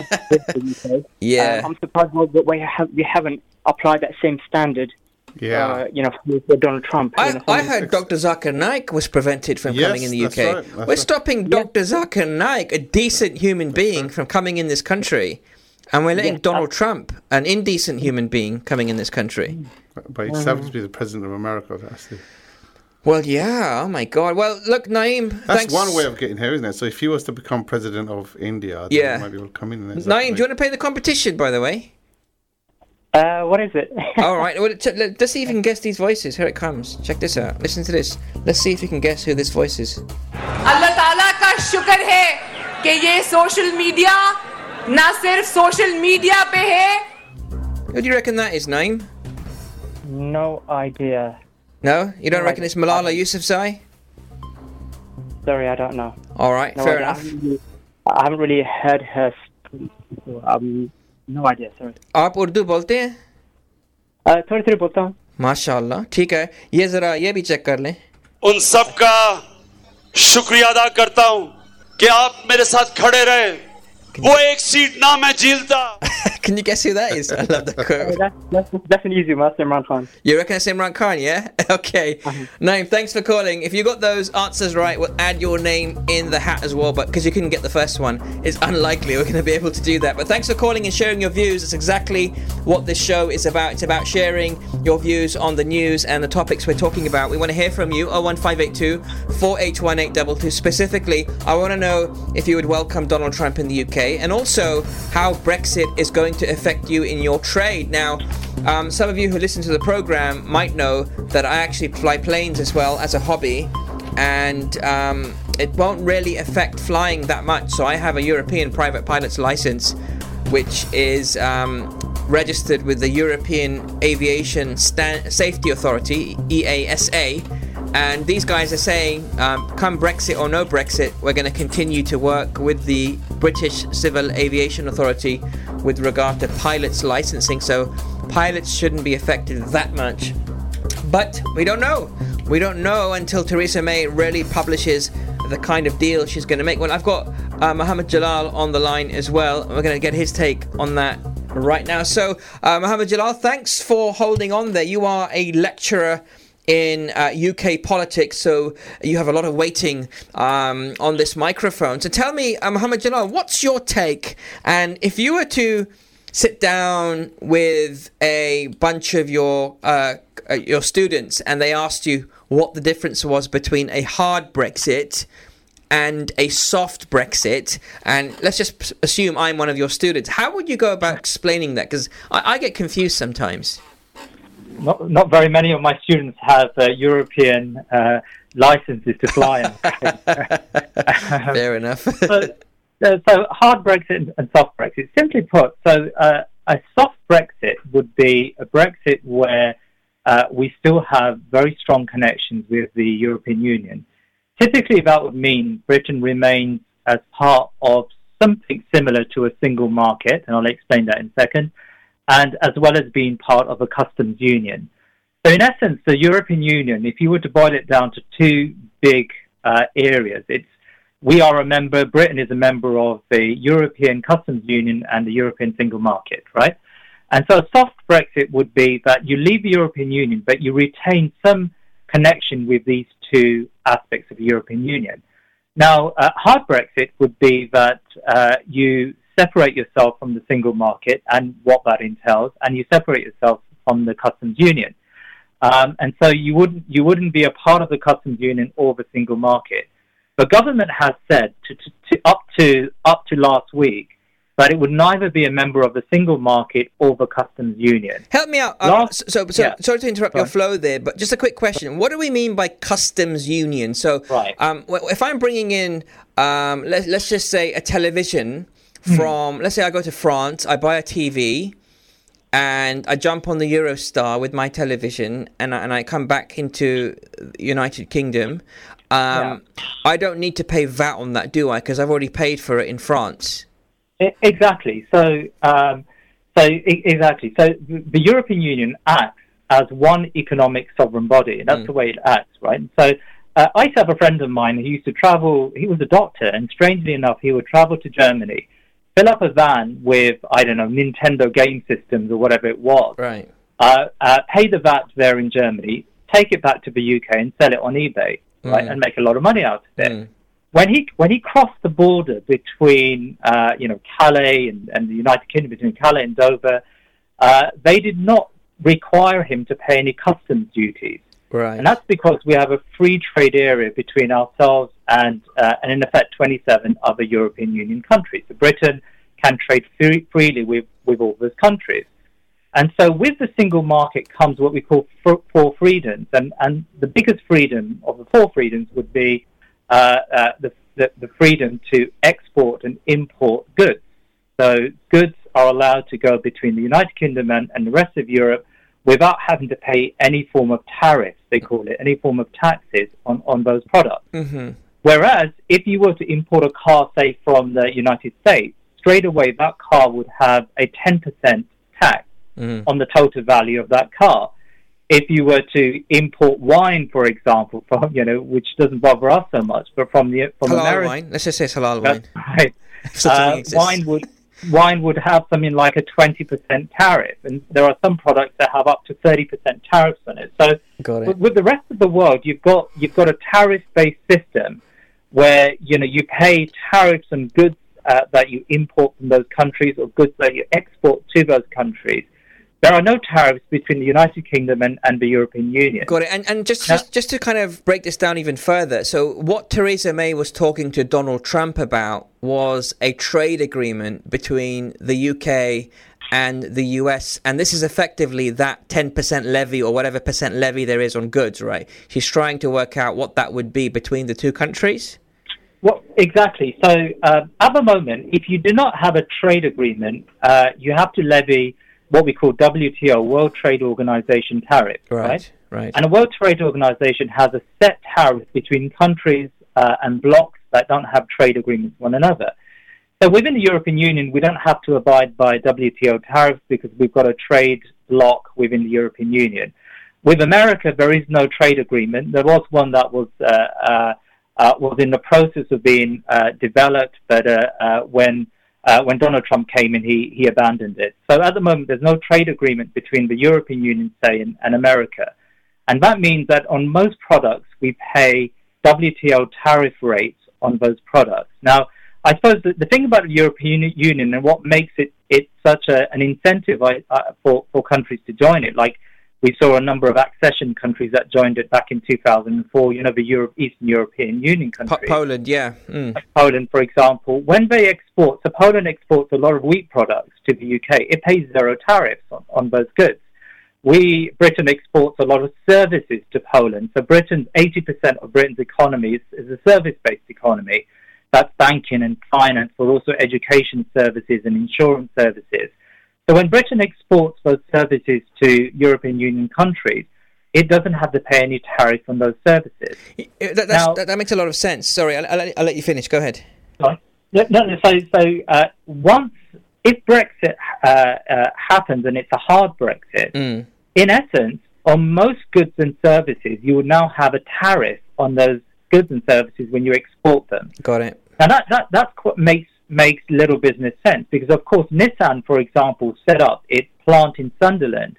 in the UK. Yeah. Uh, I'm surprised that we have we haven't applied that same standard. Yeah. Uh, you know, for, for Donald Trump. I, know, I heard Dr. Zakir Naik was prevented from Yes, coming in the UK. right, We're right. stopping Dr. Zakir Naik, a decent human being, from coming in this country. And we're letting Yes, Donald Trump, an indecent human being, coming in this country. But he happens to be the president of America. That's, the, Well, yeah. Oh my God. Well, look, Naeem. that's thanks. one way of getting here, isn't it? So if he was to become president of India, then Yeah. he might be able to come in. And Naeem, do you want to play the competition, by the way? Uh, what is it? All right. Well, ch- let- let's see if you can guess these voices. Here it comes. Check this out. Listen to this. Let's see if you can guess who this voice is. अल्लाह ताला का शुक्र है कि ये social media ना सिर्फ social media पे है Who do you reckon that is, Naeem? no idea. No, you don't No, reckon I- it's Malala Yousafzai? Sorry, I don't know. All right, No fair idea. I enough. haven't really- I haven't really heard her. speak before. Um, no idea sir आप उर्दू बोलते हैं? थोड़ी थोड़ी बोलता हूँ. माशाल्लाह ठीक है। ये जरा ये भी चेक कर लें। उन सब का शुक्रिया अदा करता हूँ कि आप मेरे साथ खड़े रहे। Oh, ek Can you guess who that is? I love that quote. That's, that's, that's, an easy one. That's Imran Khan. You reckon it's Imran Khan, yeah? okay. Uh-huh. Name, thanks for calling. If you got those answers right, we'll add your name in the hat as well, but because you couldn't get the first one, it's unlikely we're going to be able to do that. But thanks for calling and sharing your views. It's exactly what this show is about. It's about sharing your views on the news and the topics we're talking about. We want to hear from you, 01582 481822. Specifically, I want to know if you would welcome Donald Trump in the UK and also how Brexit is going to affect you in your trade. Now, um, some of you who listen to the program might know that I actually fly planes as well as a hobby, and um, it won't really affect flying that much. So I have a European private pilot's license, which is um, registered with the European Aviation Stan- Safety Authority (EASA). And these guys are saying, um, come Brexit or no Brexit, we're going to continue to work with the British Civil Aviation Authority with regard to pilots licensing. So pilots shouldn't be affected that much. But we don't know. We don't know until Theresa May really publishes the kind of deal she's going to make. Well, I've got uh, Mohammed Jalal on the line as well. We're going to get his take on that right now. So, uh, Mohammed Jalal, thanks for holding on there. You are a lecturer in uh, UK politics, so you have a lot of waiting um, on this microphone. So tell me, uh, Mohammed Jalal, what's your take? And if you were to sit down with a bunch of your uh, uh, your students and they asked you what the difference was between a hard Brexit and a soft Brexit, and let's just assume I'm one of your students, how would you go about explaining that? Because I, I get confused sometimes. Not, not very many of my students have uh, European uh, licenses to fly. Fair enough. so, so hard Brexit and soft Brexit. Simply put, so uh, a soft Brexit would be a Brexit where uh, we still have very strong connections with the European Union. Typically, that would mean Britain remains as part of something similar to a single market, and I'll explain that in a second, and as well as being part of a customs union. So, in essence, the European Union, if you were to boil it down to two big uh, areas, it's we are a member, Britain is a member of the European Customs Union and the European Single Market, right? And so a soft Brexit would be that you leave the European Union, but you retain some connection with these two aspects of the European Union. Now, uh, hard Brexit would be that uh, you separate yourself from the single market and what that entails, and you separate yourself from the customs union. Um, and so you wouldn't you wouldn't be a part of the customs union or the single market. The government has said to, to, to up to up to last week but it would neither be a member of the single market or the customs union. Help me out. Uh, Last- so, so yeah. sorry to interrupt your flow there, but just a quick question: What do we mean by customs union? So, um, if I'm bringing in, um, let, let's just say a television Hmm. from, let's say I go to France, I buy a TV, and I jump on the Eurostar with my television, and I, and I come back into United Kingdom. Um, I don't need to pay VAT on that, do I? Because I've already paid for it in France. Exactly. So, um, so exactly. So the European Union acts as one economic sovereign body, and that's the way it acts, right? So, uh, I used to have a friend of mine who used to travel. He was a doctor, and strangely enough, he would travel to Germany, fill up a van with I don't know Nintendo game systems or whatever it was, Right. uh, uh, pay the VAT there in Germany, take it back to the UK, and sell it on eBay, right, Mm. and make a lot of money out of it when he when he crossed the border between uh, you know Calais and, and the United Kingdom between Calais and Dover, uh, they did not require him to pay any customs duties, Right. and that's because we have a free trade area between ourselves and uh, and in effect 27 other European Union countries. So Britain can trade free, freely with with all those countries. And so with the single market comes what we call four freedoms. And, and the biggest freedom of the four freedoms would be uh, uh, the, the, the freedom to export and import goods. So goods are allowed to go between the United Kingdom and, and the rest of Europe without having to pay any form of tariffs, they call it, any form of taxes on, on those products. Mm-hmm. Whereas if you were to import a car, say, from the United States, straight away that car would have a 10% tax Mm. on the total value of that car. If you were to import wine, for example, from you know, which doesn't bother us so much, but from the from halal America, wine. Let's just say it's halal wine. right. Such a thing Uh, wine would wine would have something like a twenty percent tariff, and there are some products that have up to thirty percent tariffs on it. So it. with, with the rest of the world, you've got you've got a tariff-based system where you know you pay tariffs on goods uh, that you import from those countries or goods that you export to those countries. There are no tariffs between the United Kingdom and, and the European Union. Got it. And and just, just just to kind of break this down even further. So what Theresa May was talking to Donald Trump about was a trade agreement between the UK and the US, and this is effectively that 10% levy or whatever percent levy there is on goods, right? She's trying to work out what that would be between the two countries. Well, exactly. So uh, at the moment, if you do not have a trade agreement, uh, you have to levy what we call WTO, World Trade Organization tariff, right? Right. And the World Trade Organization has a set tariff between countries uh, and blocs that don't have trade agreements with one another. So within the European Union, we don't have to abide by WTO tariffs because we've got a trade bloc within the European Union. With America, there is no trade agreement. There was one that was uh, uh, uh, was in the process of being uh, developed, but uh, uh, when uh, when Donald Trump came in, he he abandoned it. So at the moment, there's no trade agreement between the European Union, say, and, and America, and that means that on most products we pay WTO tariff rates on those products. Now, I suppose the, the thing about the European Union and what makes it it such a, an incentive uh, for for countries to join it, like we saw a number of accession countries that joined it back in 2004. You know, the Europe, Eastern European Union Po- countries. Poland, yeah. Mm. Poland, for example, when they export, so Poland exports a lot of wheat products to the UK. It pays zero tariffs on, on those goods. We, Britain exports a lot of services to Poland. So Britain's 80% of Britain's economy is, is a service-based economy. That's banking and finance, but also education services and insurance services. So when Britain exports those services to European Union countries, it doesn't have to pay any tariff on those services. Uh, That, that's, that, that makes a lot of sense. Sorry, I'll, I'll, let- I'll let you finish. Go ahead. Sorry? No, no, so, so uh, once, if Brexit uh, uh, happens and it's a hard Brexit, Mm. in essence, on most goods and services, you would now have a tariff on those goods and services when you export them. Got it. Now that, that that's what makes makes little business sense because of course Nissan, for example, set up its plant in Sunderland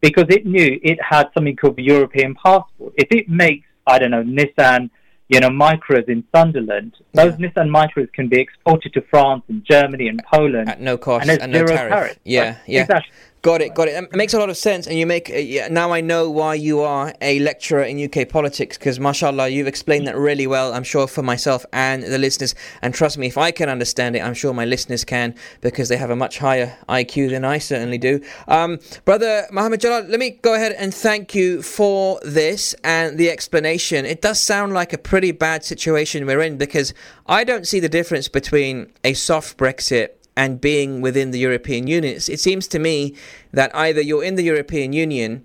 because it knew it had something called the European passport. If it makes I don't know Nissan, you know Micras in Sunderland, those Nissan Micras can be exported to France and Germany and Poland At no cost and and no tariff. tariff. Yeah, Right, yeah. exactly. Got it, got it. It makes a lot of sense, and you make. Uh, yeah, now I know why you are a lecturer in UK politics, because mashallah, you've explained that really well. I'm sure for myself and the listeners. And trust me, if I can understand it, I'm sure my listeners can, because they have a much higher IQ than I certainly do. Um, brother Mohammed Jalal, let me go ahead and thank you for this and the explanation. It does sound like a pretty bad situation we're in, because I don't see the difference between a soft Brexit and being within the European Union. It seems to me that either you're in the European Union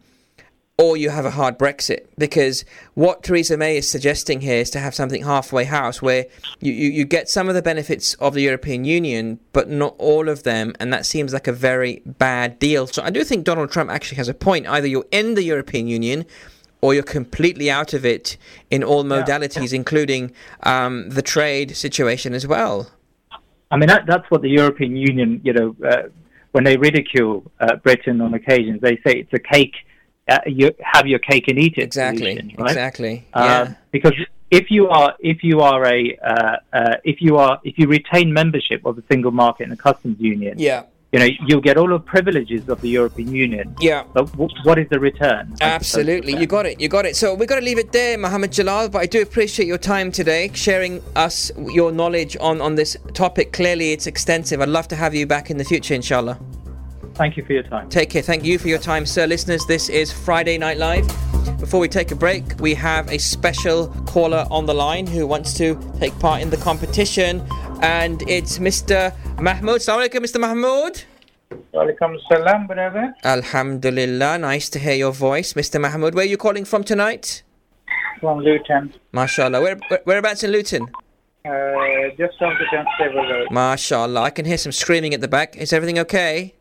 or you have a hard Brexit. Because what Theresa May is suggesting here is to have something halfway house where you, you, you get some of the benefits of the European Union, but not all of them. And that seems like a very bad deal. So I do think Donald Trump actually has a point. Either you're in the European Union or you're completely out of it in all modalities, yeah. including um, the trade situation as well. I mean, that, that's what the European Union, you know, uh, when they ridicule uh, Britain on occasions, they say it's a cake. Uh, you have your cake and eat it. Exactly. Solution, right? Exactly. Um, yeah. Because if you are, if you are a, uh, uh, if you are, if you retain membership of the single market and the customs union, yeah you know, you'll get all the privileges of the European Union. Yeah. But w- what is the return? Absolutely. You got it. You got it. So we've got to leave it there, Mohammed Jalal. But I do appreciate your time today, sharing us your knowledge on, on this topic. Clearly, it's extensive. I'd love to have you back in the future, inshallah. Thank you for your time. Take care. Thank you for your time, sir. Listeners, this is Friday Night Live. Before we take a break, we have a special caller on the line who wants to take part in the competition. And it's Mr. Mahmoud. Assalamu alaikum, Mr. Mahmoud. Walaikum salam, brother. Alhamdulillah. Nice to hear your voice, Mr. Mahmoud. Where are you calling from tonight? From Luton. MashaAllah. Where, where, whereabouts in Luton? Uh, just off the Dunstable Road. MashaAllah. I can hear some screaming at the back. Is everything okay?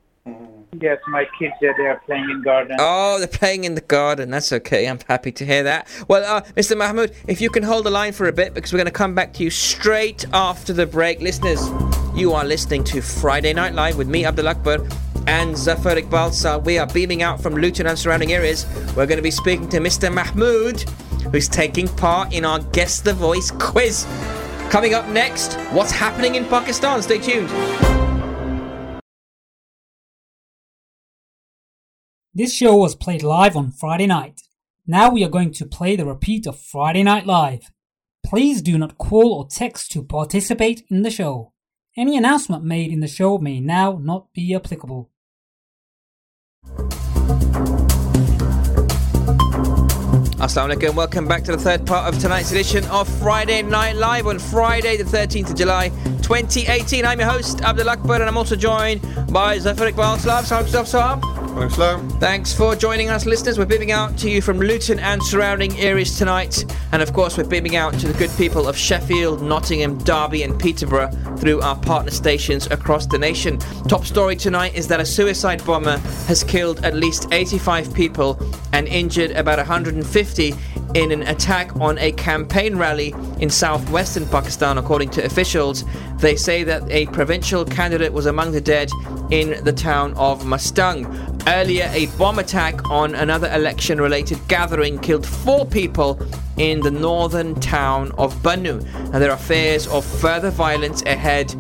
Yes, my kids are there playing in garden. Oh, they're playing in the garden. That's okay. I'm happy to hear that. Well, uh, Mr. Mahmoud, if you can hold the line for a bit, because we're going to come back to you straight after the break. Listeners, you are listening to Friday Night Live with me, Abdul Akbar, and Zafar Iqbal. we are beaming out from Luton and surrounding areas. We're going to be speaking to Mr. Mahmoud, who's taking part in our Guess the Voice quiz. Coming up next, what's happening in Pakistan? Stay tuned. This show was played live on Friday night. Now we are going to play the repeat of Friday Night Live. Please do not call or text to participate in the show. Any announcement made in the show may now not be applicable. Assalamu alaikum, welcome back to the third part of tonight's edition of Friday Night Live on Friday, the 13th of July 2018. I'm your host, Abdul Akbar, and I'm also joined by Zafar Iqbal. Salam, salam, salam. Thanks for joining us, listeners. We're beaming out to you from Luton and surrounding areas tonight. And of course, we're beaming out to the good people of Sheffield, Nottingham, Derby, and Peterborough through our partner stations across the nation. Top story tonight is that a suicide bomber has killed at least 85 people and injured about 150 in an attack on a campaign rally in southwestern Pakistan, according to officials. They say that a provincial candidate was among the dead in the town of Mastung. Earlier, a bomb attack on another election related gathering killed four people in the northern town of Bannu. And there are fears of further violence ahead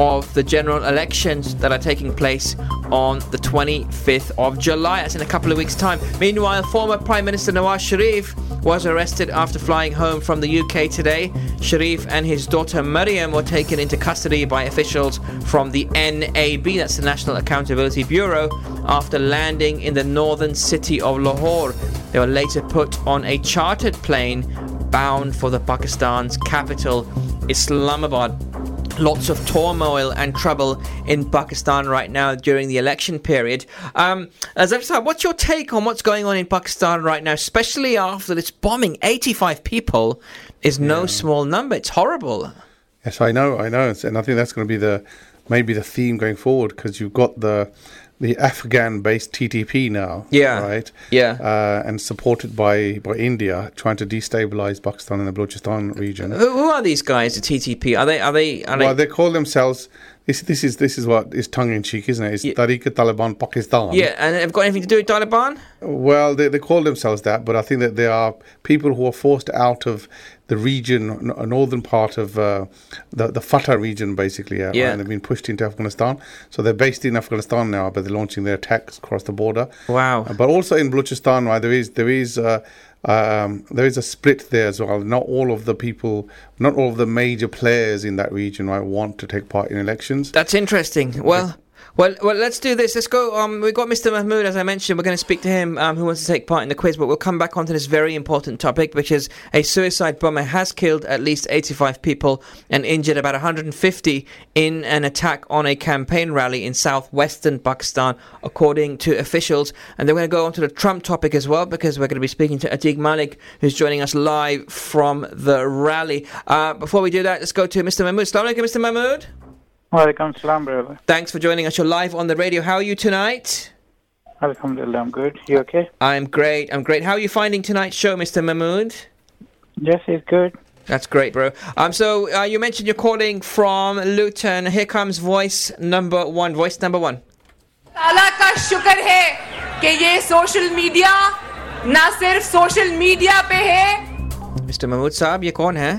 of the general elections that are taking place on the 25th of July. That's in a couple of weeks' time. Meanwhile, former Prime Minister Nawaz Sharif was arrested after flying home from the UK today. Sharif and his daughter Maryam were taken into custody by officials from the NAB, that's the National Accountability Bureau, after landing in the northern city of Lahore. They were later put on a chartered plane bound for the Pakistan's capital, Islamabad lots of turmoil and trouble in Pakistan right now during the election period. Um, said, what's your take on what's going on in Pakistan right now, especially after this bombing? 85 people is no yeah. small number. It's horrible. Yes, I know, I know, and I think that's going to be the maybe the theme going forward because you've got the the Afghan-based TTP now. Yeah. Right. Yeah. Uh, and supported by by India, trying to destabilize Pakistan and the Balochistan region. Who, who are these guys? The TTP? Are they? Are they? Are well, they... they call themselves. This, this is this is what is tongue in cheek, isn't it? It's yeah. Tehrik-e-Taliban Pakistan. Yeah, and they've got anything to do with Taliban? Well, they, they call themselves that, but I think that they are people who are forced out of the region, a northern part of uh, the the FATA region, basically. Uh, Yeah. And they've been pushed into Afghanistan. So they're based in Afghanistan now, but they're launching their attacks across the border. Wow. Uh, but also in Balochistan, right, there is there is. Uh, um, there is a split there as well. Not all of the people, not all of the major players in that region, right, want to take part in elections. That's interesting. Well, well, well. Let's do this. Let's go. Um, we've got Mr. Mahmood, as I mentioned. We're going to speak to him, um, who wants to take part in the quiz. But we'll come back onto this very important topic, which is a suicide bomber has killed at least 85 people and injured about 150 in an attack on a campaign rally in southwestern Pakistan, according to officials. And then we're going to go on to the Trump topic as well, because we're going to be speaking to Atiq Malik, who's joining us live from the rally. Uh, before we do that, let's go to Mr. Mahmood. Assalamu alaikum, Mr. Mahmood. Walaikum salam, brother. Thanks for joining us. You're live on the radio. How are you tonight? Alhamdulillah, I'm good. You okay? I'm great. I'm great. How are you finding tonight's show, Mr. Mahmood? Yes, it's good. That's great, bro. Um, so uh, you mentioned you're calling from Luton. Here comes voice number one. Voice number one. ताला का शुक्र है कि ये social media ना सिर्फ social media पे है Mr. Mahmood Saab, ये कौन है?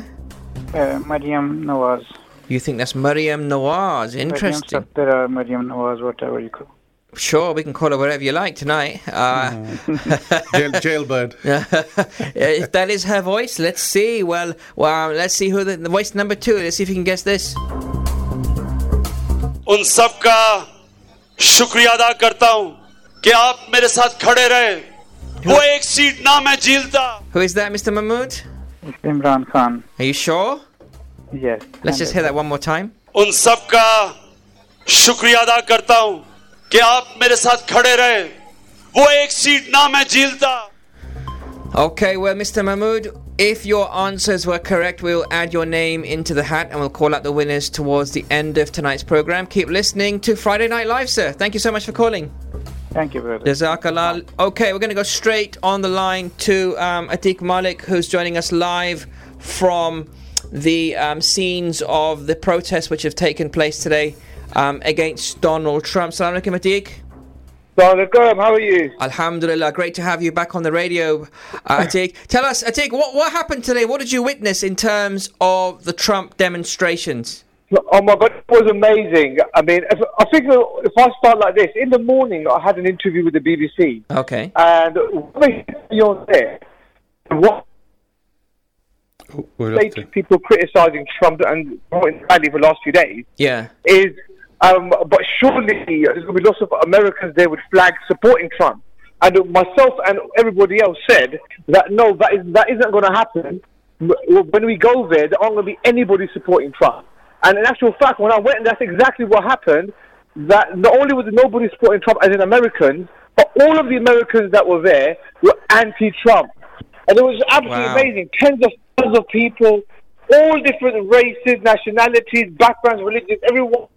Uh, Mariam Nawaz. you think that's Mariam Nawaz? Interesting. Maryam Safdar Mariam Nawaz, whatever you call. Sure, we can call her whatever you like tonight. Uh. Jail, jailbird. if that is her voice, let's see. Well, well, let's see who the, the voice number two. Let's see if you can guess this. उन सब का शुक्रिया अदा करता हूं कि आप मेरे साथ खड़े रहे वो एक सीट ना मैं जीलता Who is that, Mr. Mahmood? It's Imran Khan. Are you sure? Yes. Let's just hear that one more time. उन सब का शुक्रिया अदा करता हूं कि आप मेरे साथ खड़े रहे वो एक सीट ना मैं Okay, well, Mr. Mahmood, if your answers were correct, we'll add your name into the hat and we'll call out the winners towards the end of tonight's program. Keep listening to Friday Night Live, sir. Thank you so much for calling. Thank you very much. Jazakallah. Okay, we're going to go straight on the line to um, Atiq Malik, who's joining us live from the um, scenes of the protests which have taken place today um, against Donald Trump. Salam alaikum, Atiq. Assalamualaikum, how are you? Alhamdulillah, great to have you back on the radio, uh, Atiq. Tell us, Atiq, what, what happened today? What did you witness in terms of the Trump demonstrations? Oh my god, it was amazing. I mean, if, I think if I start like this, in the morning I had an interview with the BBC, Okay. and what they on there, what We're they up to- people criticising Trump and rally for the last few days Yeah. is, um, but surely there's going to be lots of Americans there with flags supporting Trump. And myself and everybody else said that no, that is that isn't going to happen. When we go there, there aren't going to be anybody supporting Trump. And in actual fact, when I went, that's exactly what happened. That not only was nobody supporting Trump as an American, but all of the Americans that were there were anti-Trump, and it was absolutely Wow. amazing. Tens of of people, all different races, nationalities, backgrounds, religions, everyone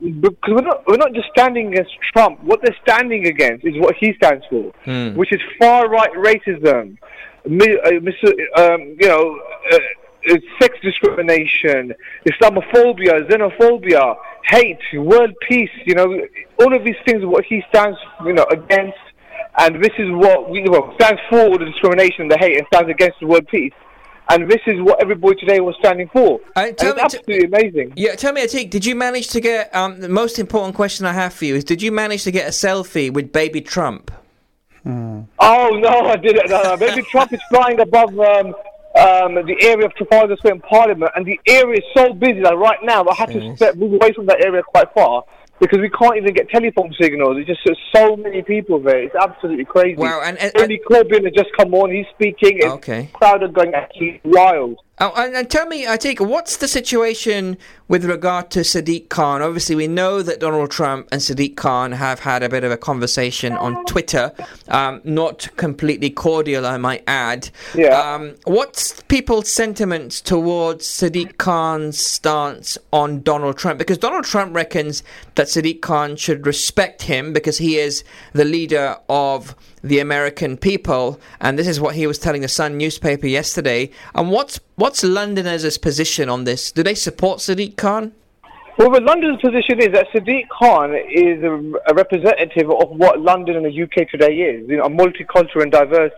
because we're not we're not just standing against Trump. What they're standing against is what he stands for, Hmm. which is far right racism, uh, um, you know, uh, uh, sex discrimination, Islamophobia, xenophobia, hate, world peace. You know, all of these things what he stands, you know, against. And this is what we well, stands for the discrimination, and the hate, and stands against the world peace. And this is what everybody today was standing for. Uh, and tell it's me- t- absolutely amazing. Yeah, tell me, Atiq, did you manage to get um, the most important question I have for you is did you manage to get a selfie with baby Trump? Oh no, I didn't. No, no. Maybe Trump is flying above um, um, the area of Trafalgar Square in Parliament, and the area is so busy that right now I have to step, move away from that area quite far because we can't even get telephone signals. It's just there's so many people there. It's absolutely crazy. Wow, and- and- Jeremy Corbyn has just come on. He's speaking. Okay. crowd are going absolutely wild. Oh, and, and tell me, Atiq, what's the situation with regard to Sadiq Khan? Obviously, we know that Donald Trump and Sadiq Khan have had a bit of a conversation on Twitter, um, not completely cordial, I might add. Yeah. Um, what's people's sentiments towards Sadiq Khan's stance on Donald Trump? Because Donald Trump reckons that Sadiq Khan should respect him because he is the leader of the American people, and this is what he was telling the Sun newspaper yesterday. And what's what's Londoners' position on this? Do they support Sadiq Khan? Well, but London's position is that Sadiq Khan is a, a representative of what London and the UK today is, you know, a multicultural and diverse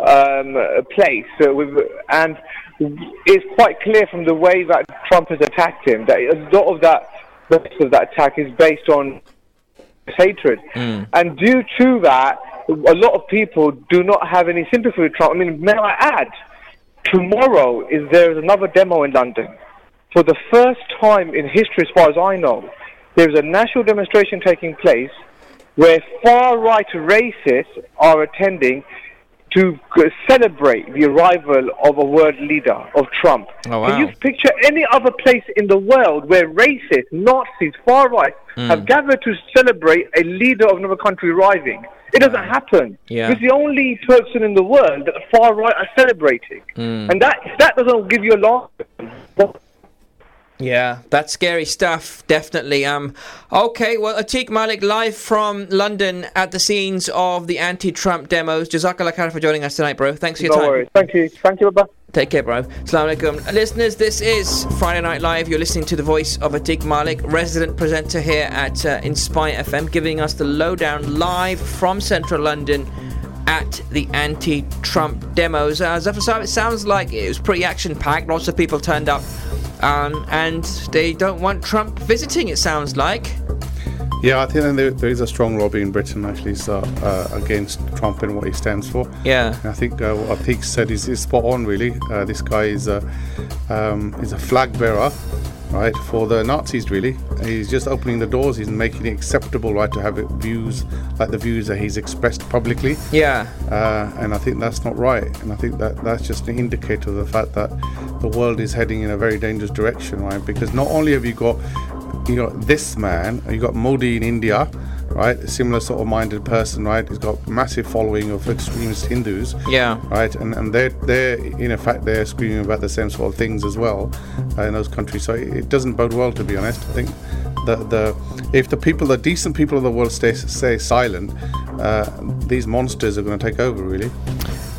um, place. Uh, with, and it's quite clear from the way that Trump has attacked him that a lot of that, of that attack is based on hatred. And due to that, a lot of people do not have any sympathy with Trump. I mean, may I add, tomorrow is there is another demo in London. For the first time in history, as far as I know, there is a national demonstration taking place where far-right racists are attending to celebrate the arrival of a world leader, of Trump. Oh, wow. Can you picture any other place in the world where racists, Nazis, far-right Mm. have gathered to celebrate a leader of another country arriving? It doesn't happen. Yeah. It's the only person in the world that the far-right are celebrating. Mm. And that, that doesn't give you a laugh. Yeah, that's scary stuff. Definitely. Um. Okay. Well, Atiq Malik live from London at the scenes of the anti-Trump demos. Jazakallah khair for joining us tonight, bro. Thanks for your No time. worries. Thank you. Thank you, bye. Take care, bro. Assalamu alaikum. Listeners, this is Friday Night Live. You're listening to the voice of Atiq Malik, resident presenter here at uh, Inspire FM, giving us the lowdown live from central London at the anti Trump demos. Uh, Saab, it sounds like it was pretty action packed. Lots of people turned up. Um, and they don't want Trump visiting, it sounds like. Yeah, I think there, there is a strong lobby in Britain actually so, uh, against Trump and what he stands for. Yeah. And I think uh, what Atiq said is, is spot on. Really, uh, this guy is a um, is a flag bearer, right, for the Nazis. Really, he's just opening the doors. He's making it acceptable, right, to have views like the views that he's expressed publicly. Yeah. Uh, and I think that's not right. And I think that that's just an indicator of the fact that the world is heading in a very dangerous direction, right? Because not only have you got you got this man, you got Modi in India, right? A similar sort of minded person, right? He's got massive following of extremist Hindus, Yeah. right? And and they're they're in effect they're screaming about the same sort of things as well uh, in those countries. So it, it doesn't bode well, to be honest. I think the the if the people, the decent people of the world, stay stay silent, uh, these monsters are going to take over, really.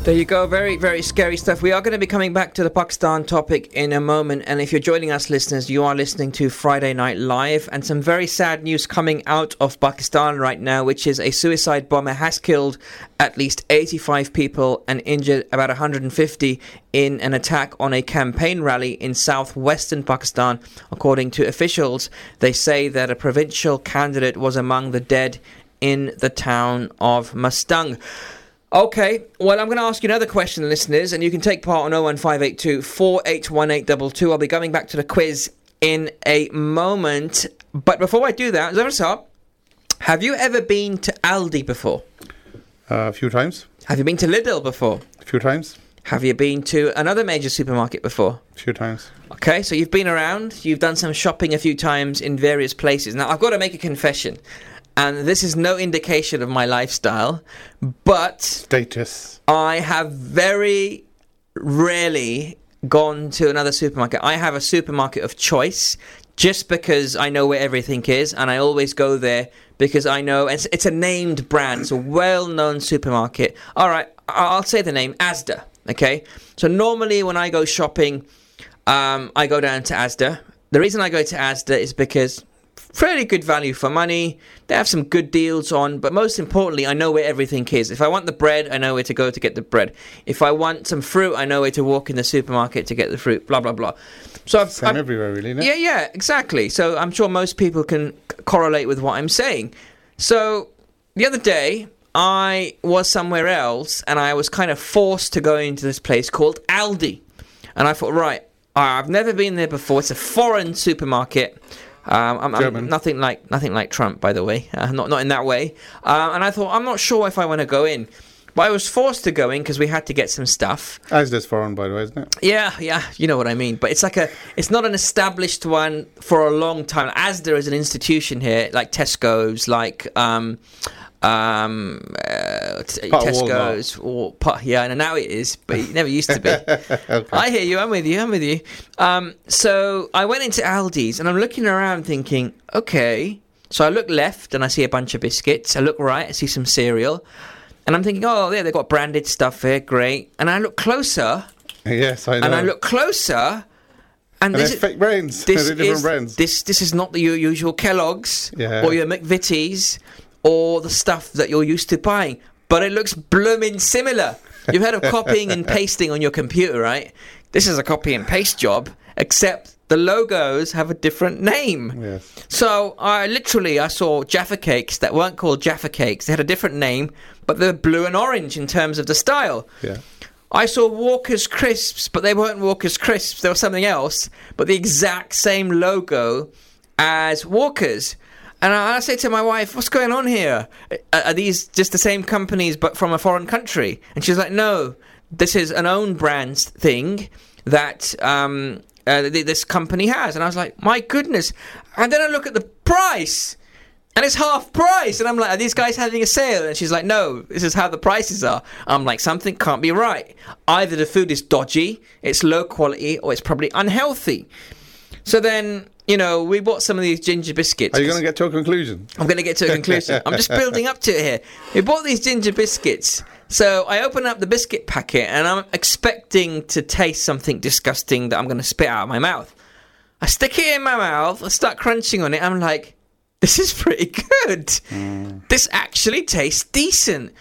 There you go. Very, very scary stuff. We are going to be coming back to the Pakistan topic in a moment. And if you're joining us, listeners, you are listening to Friday Night Live. And some very sad news coming out of Pakistan right now, which is a suicide bomber has killed at least 85 people and injured about 150 in an attack on a campaign rally in southwestern Pakistan. According to officials, they say that a provincial candidate was among the dead in the town of Mastung. Okay, well, I'm going to ask you another question, listeners, and you can take part on 01582 481822. I'll be going back to the quiz in a moment. But before I do that, Zafar Saab, have you ever been to Aldi before? Uh, a few times. Have you been to Lidl before? A few times. Have you been to another major supermarket before? A few times. Okay, so you've been around, you've done some shopping a few times in various places. Now, I've got to make a confession, and this is no indication of my lifestyle, but status. I have very rarely gone to another supermarket. I have a supermarket of choice just because I know where everything is, and I always go there because I know it's, it's a named brand, it's a well known supermarket. All right, I'll say the name Asda. Okay, so normally when I go shopping, um, I go down to Asda. The reason I go to Asda is because fairly good value for money. They have some good deals on, but most importantly, I know where everything is. If I want the bread, I know where to go to get the bread. If I want some fruit, I know where to walk in the supermarket to get the fruit. Blah blah blah. So I've, Same I've- everywhere, really. Isn't yeah, yeah, exactly. So I'm sure most people can c- correlate with what I'm saying. So the other day, I was somewhere else and I was kind of forced to go into this place called Aldi. And I thought, right, I've never been there before. It's a foreign supermarket. Um, I'm, I'm nothing like nothing like Trump, by the way. Uh, not not in that way. Uh, and I thought I'm not sure if I want to go in, but I was forced to go in because we had to get some stuff. Asda's foreign, by the way, isn't it? Yeah, yeah, you know what I mean. But it's like a, it's not an established one for a long time. Asda is an institution here, like Tesco's, like um, um, uh, Tesco's, or yeah, and now it is, but it never used to be. okay. I hear you. I'm with you. I'm with you. Um, so I went into Aldi's and I'm looking around thinking, okay. So I look left and I see a bunch of biscuits. I look right, I see some cereal. And I'm thinking, oh, yeah, they've got branded stuff here. Great. And I look closer Yes, I know. and I look closer And, this is- fake brands. This is, brands. This this is not the u- usual Kellogg's Yeah. or your McVitie's or the stuff that you're used to buying, but it looks blooming similar. You've heard of copying and pasting on your computer, right? This is a copy and paste job, except the logos have a different name. Yes. So I literally I saw Jaffa cakes that weren't called Jaffa cakes. They had a different name, but they're blue and orange in terms of the style. Yeah. I saw Walker's crisps, but they weren't Walker's crisps. They were something else, but the exact same logo as Walker's. And I, I say to my wife, "What's going on here? Are, are these just the same companies but from a foreign country?" And she's like, "No, this is an own brand thing that um, uh, th- this company has." And I was like, "My goodness!" And then I look at the price. And it's half price. And I'm like, are these guys having a sale? And she's like, no, this is how the prices are. I'm like, something can't be right. Either the food is dodgy, it's low quality, or it's probably unhealthy. So then, you know, we bought some of these ginger biscuits. Are you going to get to a conclusion? I'm going to get to a conclusion. I'm just building up to it here. We bought these ginger biscuits. So I open up the biscuit packet and I'm expecting to taste something disgusting that I'm going to spit out of my mouth. I stick it in my mouth, I start crunching on it. I'm like, this is pretty good. Mm. This actually tastes decent.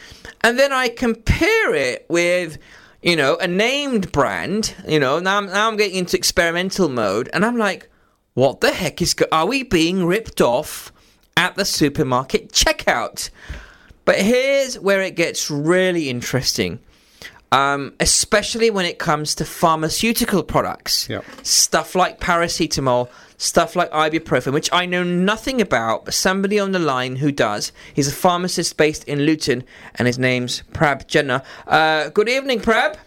And then I compare it with, you know, a named brand. You know, now I'm, now I'm getting into experimental mode, and I'm like, what the heck is? Go- are we being ripped off at the supermarket checkout? But here's where it gets really interesting. Um, especially when it comes to pharmaceutical products. Stuff like paracetamol, stuff like ibuprofen, which I know nothing about, but somebody on the line who does. He's a pharmacist based in Luton, and his name's Prab Jenner. Uh, good evening, Prab.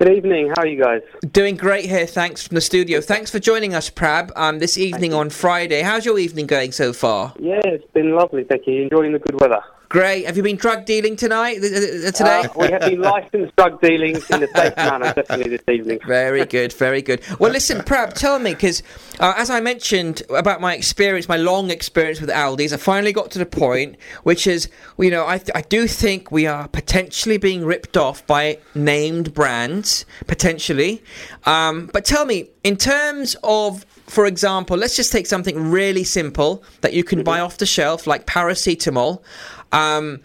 Good evening. How are you guys? Doing great here, thanks from the studio. Thanks for joining us, Prab, um, this evening on Friday. How's your evening going so far? Yeah, it's been lovely, you. Enjoying the good weather. Great. Have you been drug dealing tonight, today? Uh, we have been licensed drug dealing in a safe manner, definitely this evening. Very good, very good. Well, listen, Prab, tell me, because uh, as I mentioned about my experience, my long experience with Aldi's, I finally got to the point, which is, you know, I, th- I do think we are potentially being ripped off by named brands, potentially. Um, but tell me, in terms of, for example, let's just take something really simple that you can buy off the shelf, like paracetamol. Um,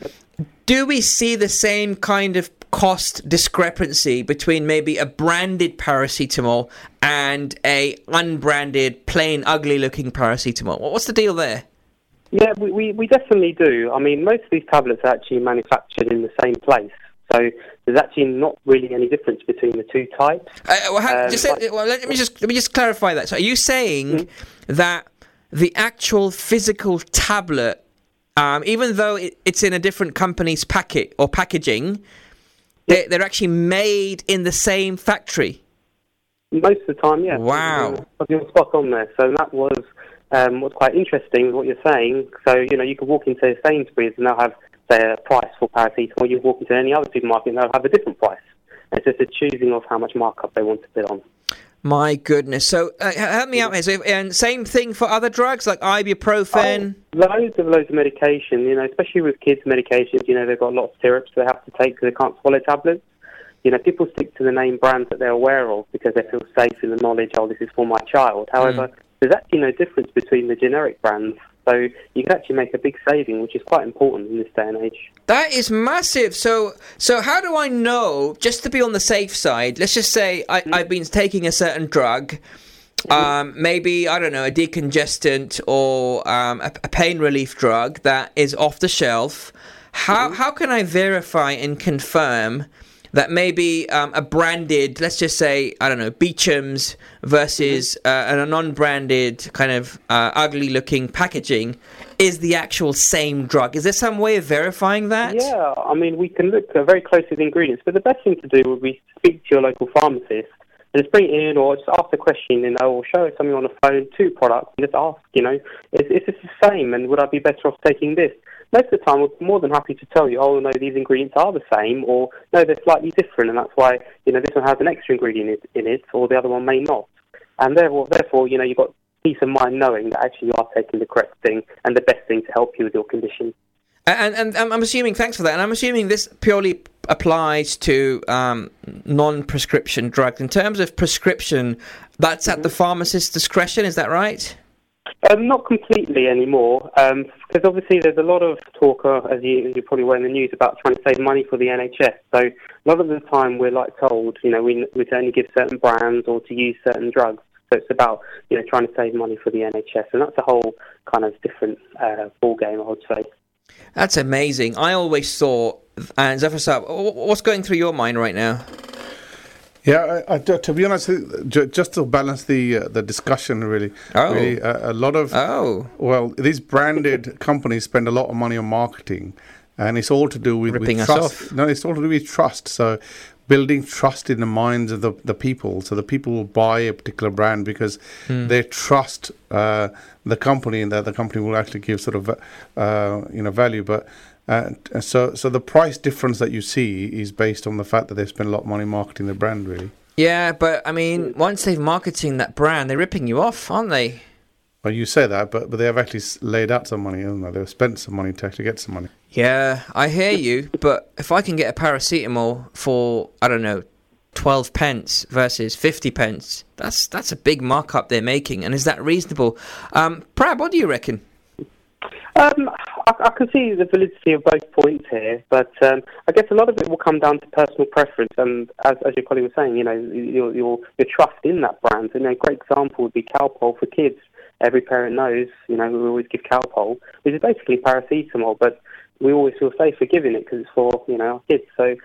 do we see the same kind of cost discrepancy between maybe a branded paracetamol and a unbranded, plain, ugly-looking paracetamol? What's the deal there? Yeah, we, we, we definitely do. I mean, most of these tablets are actually manufactured in the same place. So there's actually not really any difference between the two types. Uh, well, ha- Um, just say- well, let me just let me just clarify that. So, are you saying that the actual physical tablet, um, even though it, it's in a different company's packet or packaging, they're, they're actually made in the same factory? Most of the time, yeah. Wow. You're, you're spot on there. So that was um, what's quite interesting, what you're saying. So, you know, you could walk into Sainsbury's and they'll have, their price for paracetamol. You walk into any other supermarket and they'll have a different price. And it's just a choosing of how much markup they want to put on. My goodness. So, uh, help me out here. So, and same thing for other drugs like ibuprofen. Loads of loads of medication, you know, especially with kids' medications. You know, they've got a lot of syrups they have to take because they can't swallow tablets. You know, people stick to the name brands that they're aware of because they feel safe in the knowledge, oh, this is for my child. However, there's actually no difference between the generic brands. So you can actually make a big saving, which is quite important in this day and age. That is massive. So, so how do I know? Just to be on the safe side, let's just say I, I've been taking a certain drug, um, maybe I don't know, a decongestant or um, a, a pain relief drug that is off the shelf. How how can I verify and confirm? That maybe um, a branded, let's just say, I don't know, Beecham's versus uh, a non-branded kind of uh, ugly-looking packaging is the actual same drug. Is there some way of verifying that? Yeah, I mean, we can look very closely at the ingredients, but the best thing to do would be speak to your local pharmacist and just bring in or just ask a question, you know, or show something on the phone, two products, and just ask, you know, is, is this the same and would I be better off taking this? Most of the time, we're more than happy to tell you, oh, no, these ingredients are the same, or no, they're slightly different, and that's why, you know, this one has an extra ingredient in it or the other one may not. And therefore, therefore, you know, you've got peace of mind knowing that actually you are taking the correct thing and the best thing to help you with your condition. And, and, and I'm assuming, thanks for that. And I'm assuming this purely applies to um, non-prescription drugs. In terms of prescription, that's at the pharmacist's discretion. Is that right? Um, not completely anymore, um, because obviously there's a lot of talk, uh, as you, as you probably were in the news, about trying to save money for the NHS. So a lot of the time we're like told, you know, we, we to only give certain brands or to use certain drugs. So it's about, you know, trying to save money for the NHS, and that's a whole kind of different uh, ball game, I would say. That's amazing. I always thought, and Zafar what's going through your mind right now? Yeah, I, I, to be honest, just to balance the uh, the discussion, really, Oh. really uh, a lot of oh, well, these branded companies spend a lot of money on marketing, and it's all to do with, with us trust. off. No, it's all to do with trust. So, building trust in the minds of the, the people, so the people will buy a particular brand because Hmm. they trust uh, the company, and that the company will actually give sort of uh, you know value, but. Uh, so, so the price difference that you see is based on the fact that they spend a lot of money marketing the brand, really. yeah, but I mean, once they've marketing that brand, they're ripping you off, aren't they? Well, you say that, but but they have actually laid out some money, haven't they? They've spent some money to actually get some money. Yeah, I hear you, but if I can get a paracetamol for I don't know, twelve pence versus fifty pence, that's that's a big markup they're making, and is that reasonable? Um, Prab, what do you reckon? Um, I, I can see the validity of both points here, but um, I guess a lot of it will come down to personal preference. And as, as your colleague was saying, you know, your, your your trust in that brand. And a great example would be Calpol for kids. Every parent knows, you know, we always give Calpol, which is basically paracetamol, but we always feel safe for giving it because it's for you know our kids. So,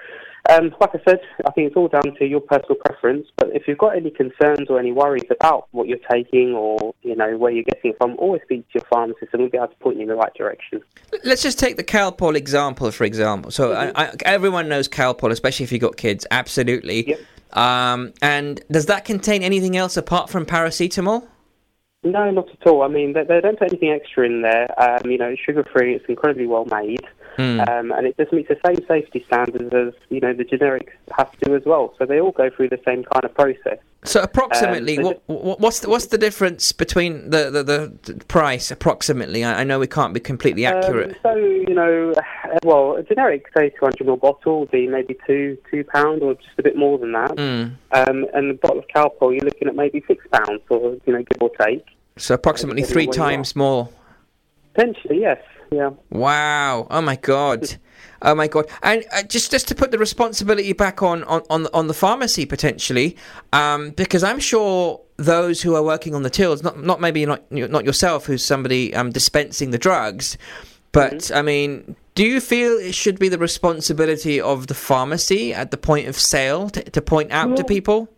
um, like I said, I think it's all down to your personal preference. But if you've got any concerns or any worries about what you're taking or you know where you're getting it from, always speak to your pharmacist, and we'll be able to point you in the right direction. Let's just take the Calpol example, for example. So I, I, everyone knows Calpol, especially if you've got kids. Absolutely. Um, and does that contain anything else apart from paracetamol? No, not at all. I mean, they, they don't put anything extra in there. Um, you know, it's sugar free. It's incredibly well made, Hmm. um, and it just meets the same safety standards as you know the generics have to as well. So they all go through the same kind of process. So approximately, Um, so what, what, what's the, what's the difference between the, the, the price? Approximately, I, I know we can't be completely accurate. Um, so you know, well, a generic say 200 ml bottle would be maybe two two pound or just a bit more than that. Mm. Um, and a bottle of Calpol, you're looking at maybe six pounds, or you know, give or take. So approximately three on where you times more. Potentially, yes. Yeah. Wow! Oh my god! Oh my god! And uh, just just to put the responsibility back on on on, the- on the pharmacy potentially, um, because I'm sure those who are working on the tills, not not maybe not not yourself, who's somebody um, dispensing the drugs, but I mean. Do you feel it should be the responsibility of the pharmacy at the point of sale to, to point out to people?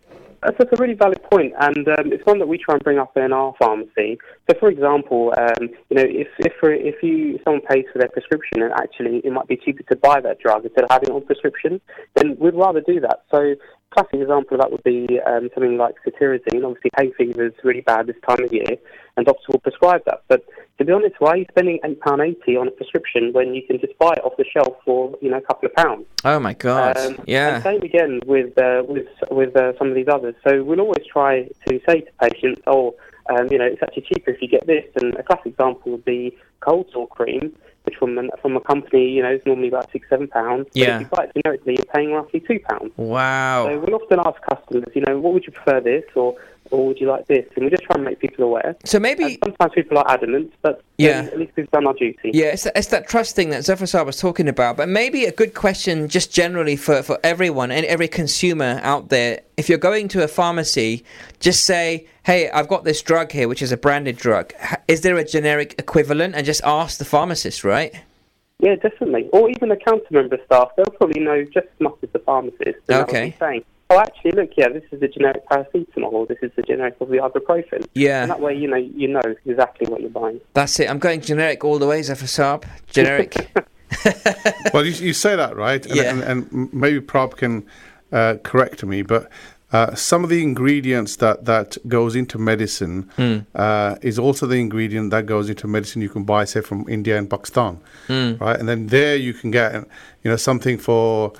That's, that's a really valid point, and um, it's one that we try and bring up in our pharmacy. So, for example, um, you know, if if if you someone pays for their prescription and actually it might be cheaper to buy that drug instead of having it on prescription, then we'd rather do that. So, classic example of that would be um, something like cetirizine. Obviously, hay fever is really bad this time of year, and doctors will prescribe that. But to be honest, why are you spending eight pound eighty on a prescription when you can just buy it off the shelf for you know a couple of pounds? Oh my god! Um, yeah. And same again with uh, with with uh, some of these others. So we'll always try to say to patients, "Oh, um, you know, it's actually cheaper if you get this." And a classic example would be cold sore cream, which from an, from a company, you know, is normally about six seven pounds. But Yeah. if you buy it generically, you're paying roughly two pounds. Wow. So we'll often ask customers, you know, what would you prefer this or or would you like this? And we just try and make people aware. So maybe And sometimes people are adamant, but Yeah. at least we've done our duty. Yeah, it's, it's that trust thing that Saab was talking about. But maybe a good question, just generally for, for everyone and every consumer out there. If you're going to a pharmacy, just say, "Hey, I've got this drug here, which is a branded drug. Is there a generic equivalent?" And just ask the pharmacist, right? Yeah, definitely. Or even the counter member staff, they'll probably know just as much as the pharmacist. Okay. saying, oh, actually, look, yeah, this is the generic paracetamol, or this is the generic of the ibuprofen. Yeah. And that way, you know, you know exactly what you're buying. That's it. I'm going generic all the way, Zafar Saab. Generic. well, you, you say that right, and, Yeah. and, and maybe Prab can uh, correct me, but uh, some of the ingredients that, that goes into medicine Hmm. uh, is also the ingredient that goes into medicine you can buy, say, from India and Pakistan, Hmm. right? And then there you can get, you know, something for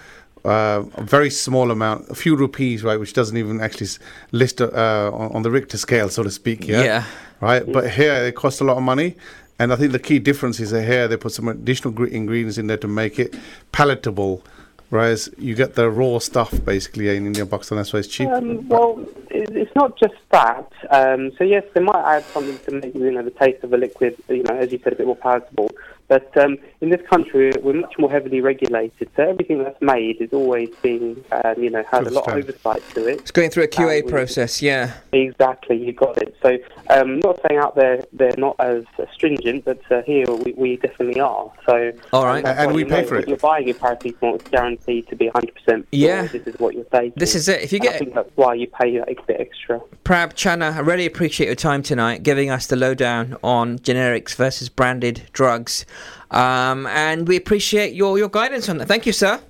uh, a very small amount, a few rupees, right, which doesn't even actually list uh, on, on the Richter scale, so to speak. Yeah. Yeah. Right, but here it costs a lot of money, And I think the key difference is that here they put some additional ingredients in there to make it palatable, whereas you get the raw stuff basically in Indian and That's why it's cheap. Um, well, it's not just that. Um, so yes, they might add something to make you know the taste of a liquid, you know, as you said, a bit more palatable. But um, in this country, we're much more heavily regulated. So everything that's made is always being, um, you know, has a lot of oversight to it. It's going through a QA Um, process, yeah. Exactly, you got it. So, um, not saying out there they're not as stringent, but uh, here we, we definitely are. So, All right. that's And we pay know for it. You're buying a paracetamol; it's guaranteed to be 100. percent Yeah. This is what you're taking. This is it. If you And I get- think that's why you pay that bit extra. Prab Chana, I really appreciate your time tonight, giving us the lowdown on generics versus branded drugs. Um, and we appreciate your, your guidance on that. Thank you, sir.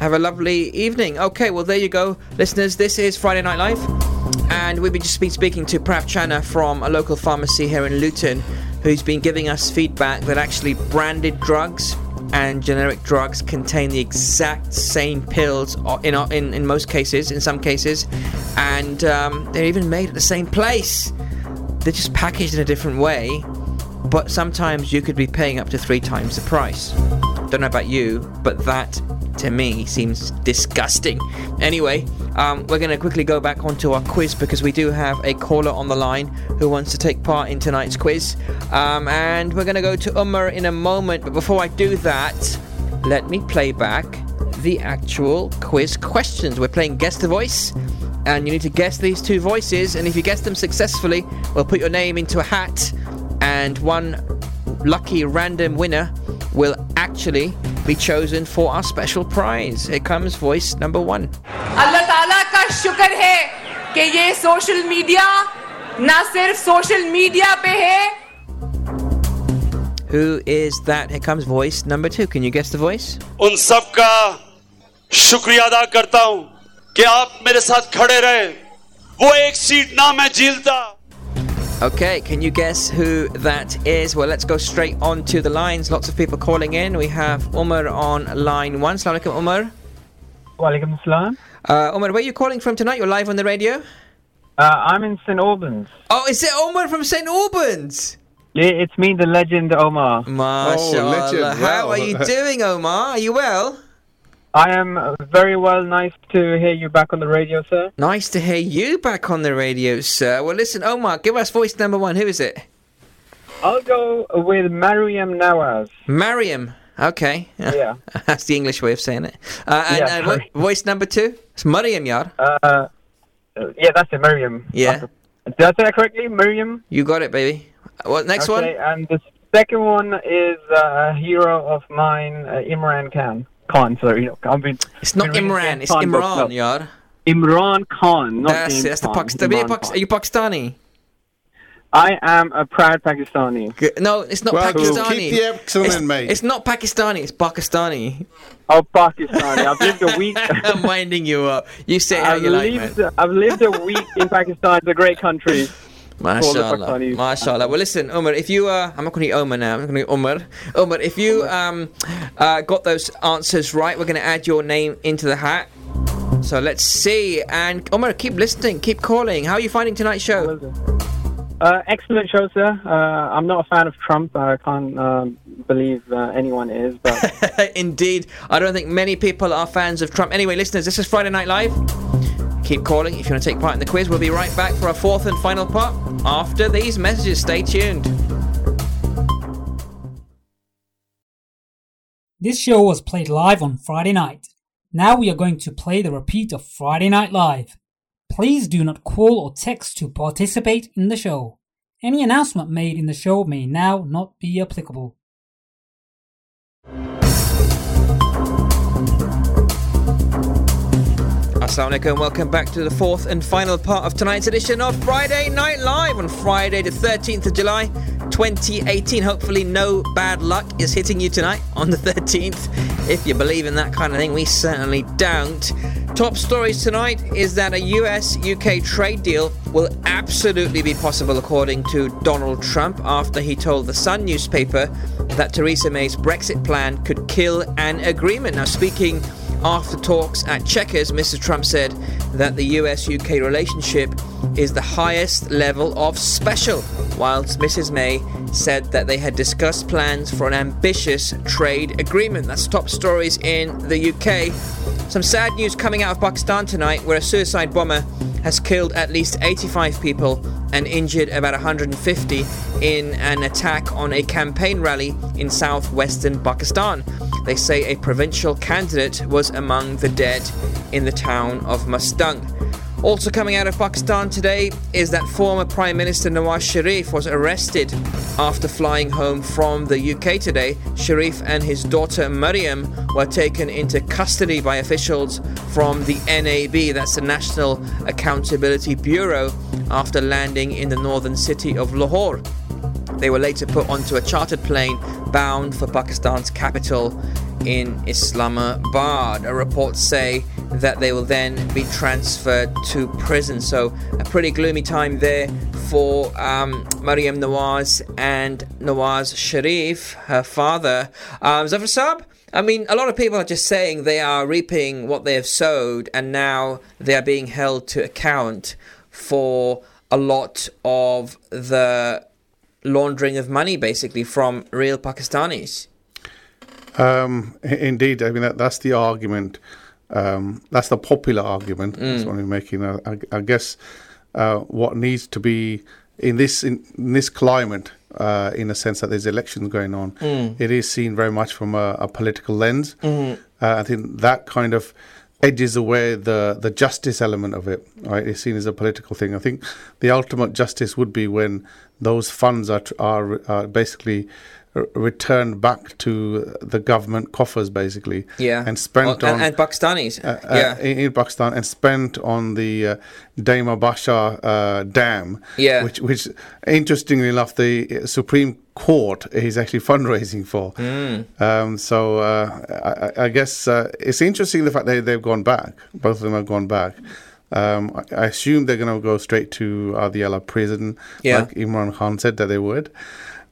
Have a lovely evening. Okay, well, there you go, listeners. This is Friday Night Live. And we've been just been speaking to Prab Chana from a local pharmacy here in Luton, who's been giving us feedback that actually branded drugs and generic drugs contain the exact same pills in, in, in most cases, in some cases, and um, they're even made at the same place. They're just packaged in a different way, but sometimes you could be paying up to three times the price. Don't know about you, but that to me seems disgusting. Anyway, um, we're going to quickly go back onto our quiz because we do have a caller on the line who wants to take part in tonight's quiz. Um, and we're going to go to Umar in a moment, but before I do that, let me play back the actual quiz questions. We're playing Guess the Voice, and you need to guess these two voices. And if you guess them successfully, we'll put your name into a hat, and one lucky random winner will actually be chosen for our special prize. Here comes voice number one. अल्लाह ताला का शुक्र है कि ये social media ना सिर्फ social media पे है Who is that? Here comes voice number two. Can you guess the voice? उन सब का शुक्रिया अदा करता हूं कि आप मेरे साथ खड़े रहे वो एक सीट ना मैं झीलता Okay, can you guess who that is? Well, let's go straight on to the lines. Lots of people calling in. We have Umar on line one. Assalamu alaikum, Umar. Walaikum assalam. Uh, Umar, where are you calling from tonight? You're live on the radio? Uh, I'm in St. Albans. Oh, is it Omar from St. Albans? Yeah, it's me, the legend Omar. MashaAllah. How are you doing, Omar? Are you well? I am uh, very well. Nice to hear you back on the radio, sir. Nice to hear you back on the radio, sir. Well, listen, Omar, give us voice number one. Who is it? I'll go with Maryam Nawaz. Maryam. Okay. Yeah. That's the English way of saying it. Uh, and Yeah, uh, vo- voice number two? It's Maryam, yar. Uh, uh, yeah, that's it, Maryam. Yeah. Did I say that correctly? Maryam? You got it, baby. What next okay, one? and the second one is uh, a hero of mine, uh, Imran Khan. Khan, sorry. I've been, It's not Imran, it's Khan books, Imran, no. yar. Imran Khan, not That's James it. That's the Khan. Pakistani. Are you, Imran Pakist- Khan. are you Pakistani? I am a proud Pakistani. G- No, it's not Well, Pakistani. keep the accent it's, in, mate. It's not Pakistani. It's Pakistani. Oh, Pakistani. I've lived a week. I'm winding you up. You say how I've you like, lived, man. I've lived a week in Pakistan. It's a great country. For all the Mashallah, Pakistanis. mashallah. Well, listen, Umar. If you, uh, I'm not going to Omar now. I'm going to Umar. Umar, if you um, uh, got those answers right, we're going to add your name into the hat. So let's see. And Umar, keep listening, keep calling. How are you finding tonight's show? Uh, excellent show, sir. Uh, I'm not a fan of Trump. I can't um believe uh, anyone is, but Indeed, I don't think many people are fans of Trump. Anyway, listeners, this is Friday Night Live. Keep calling if you want to take part in the quiz. We'll be right back for our fourth and final part after these messages. Stay tuned. This show was played live on Friday night. Now we are going to play the repeat of Friday Night Live. Please do not call or text to participate in the show. Any announcement made in the show may now not be applicable. Assalamu and welcome back to the fourth and final part of tonight's edition of Friday Night Live on Friday, the 13th of July, 2018. Hopefully, no bad luck is hitting you tonight on the 13th. If you believe in that kind of thing, we certainly don't. Top stories tonight is that a US UK trade deal will absolutely be possible, according to Donald Trump, after he told the Sun newspaper that Theresa May's Brexit plan could kill an agreement. Now, speaking after talks at Chequers, Mr. Trump said that the US UK relationship is the highest level of special. whilst Mrs. May said that they had discussed plans for an ambitious trade agreement. That's top stories in the UK. Some sad news coming out of Pakistan tonight, where a suicide bomber has killed at least 85 people and injured about 150 in an attack on a campaign rally in southwestern Pakistan. They say a provincial candidate was among the dead in the town of Mastung. Also coming out of Pakistan today is that former Prime Minister Nawaz Sharif was arrested after flying home from the UK today. Sharif and his daughter Maryam were taken into custody by officials from the NAB, that's the National Accountability Bureau, after landing in the northern city of Lahore. They were later put onto a chartered plane bound for Pakistan's capital in Islamabad. Reports say that they will then be transferred to prison. So, a pretty gloomy time there for um, Maryam Nawaz and Nawaz Sharif, her father. Um, Zafar Saab, I mean, a lot of people are just saying they are reaping what they have sowed, and now they are being held to account for a lot of the laundering of money, basically, from real Pakistanis. Um, indeed, I mean that, that's the argument. Um, that's the popular argument. Mm. That's what I'm making. I, I, I guess uh, what needs to be in this in, in this climate, uh, in a sense that there's elections going on, mm. it is seen very much from a, a political lens. Mm-hmm. Uh, I think that kind of edges away the the justice element of it. Right, it's seen as a political thing. I think the ultimate justice would be when those funds are are, are basically returned back to the government coffers, basically. Yeah. And spent well, on and Pakistanis. Uh, yeah. Uh, in, in, Pakistan and spent on the uh, Basha uh, Dam. Yeah. Which, which, interestingly enough, the Supreme Court is actually fundraising for. Mm. Um, so uh, I, I, guess uh, it's interesting the fact that they've gone back. Both of them have gone back. Um, I, I, assume they're going to go straight to the Adiala prison, yeah. like Imran Khan said that they would.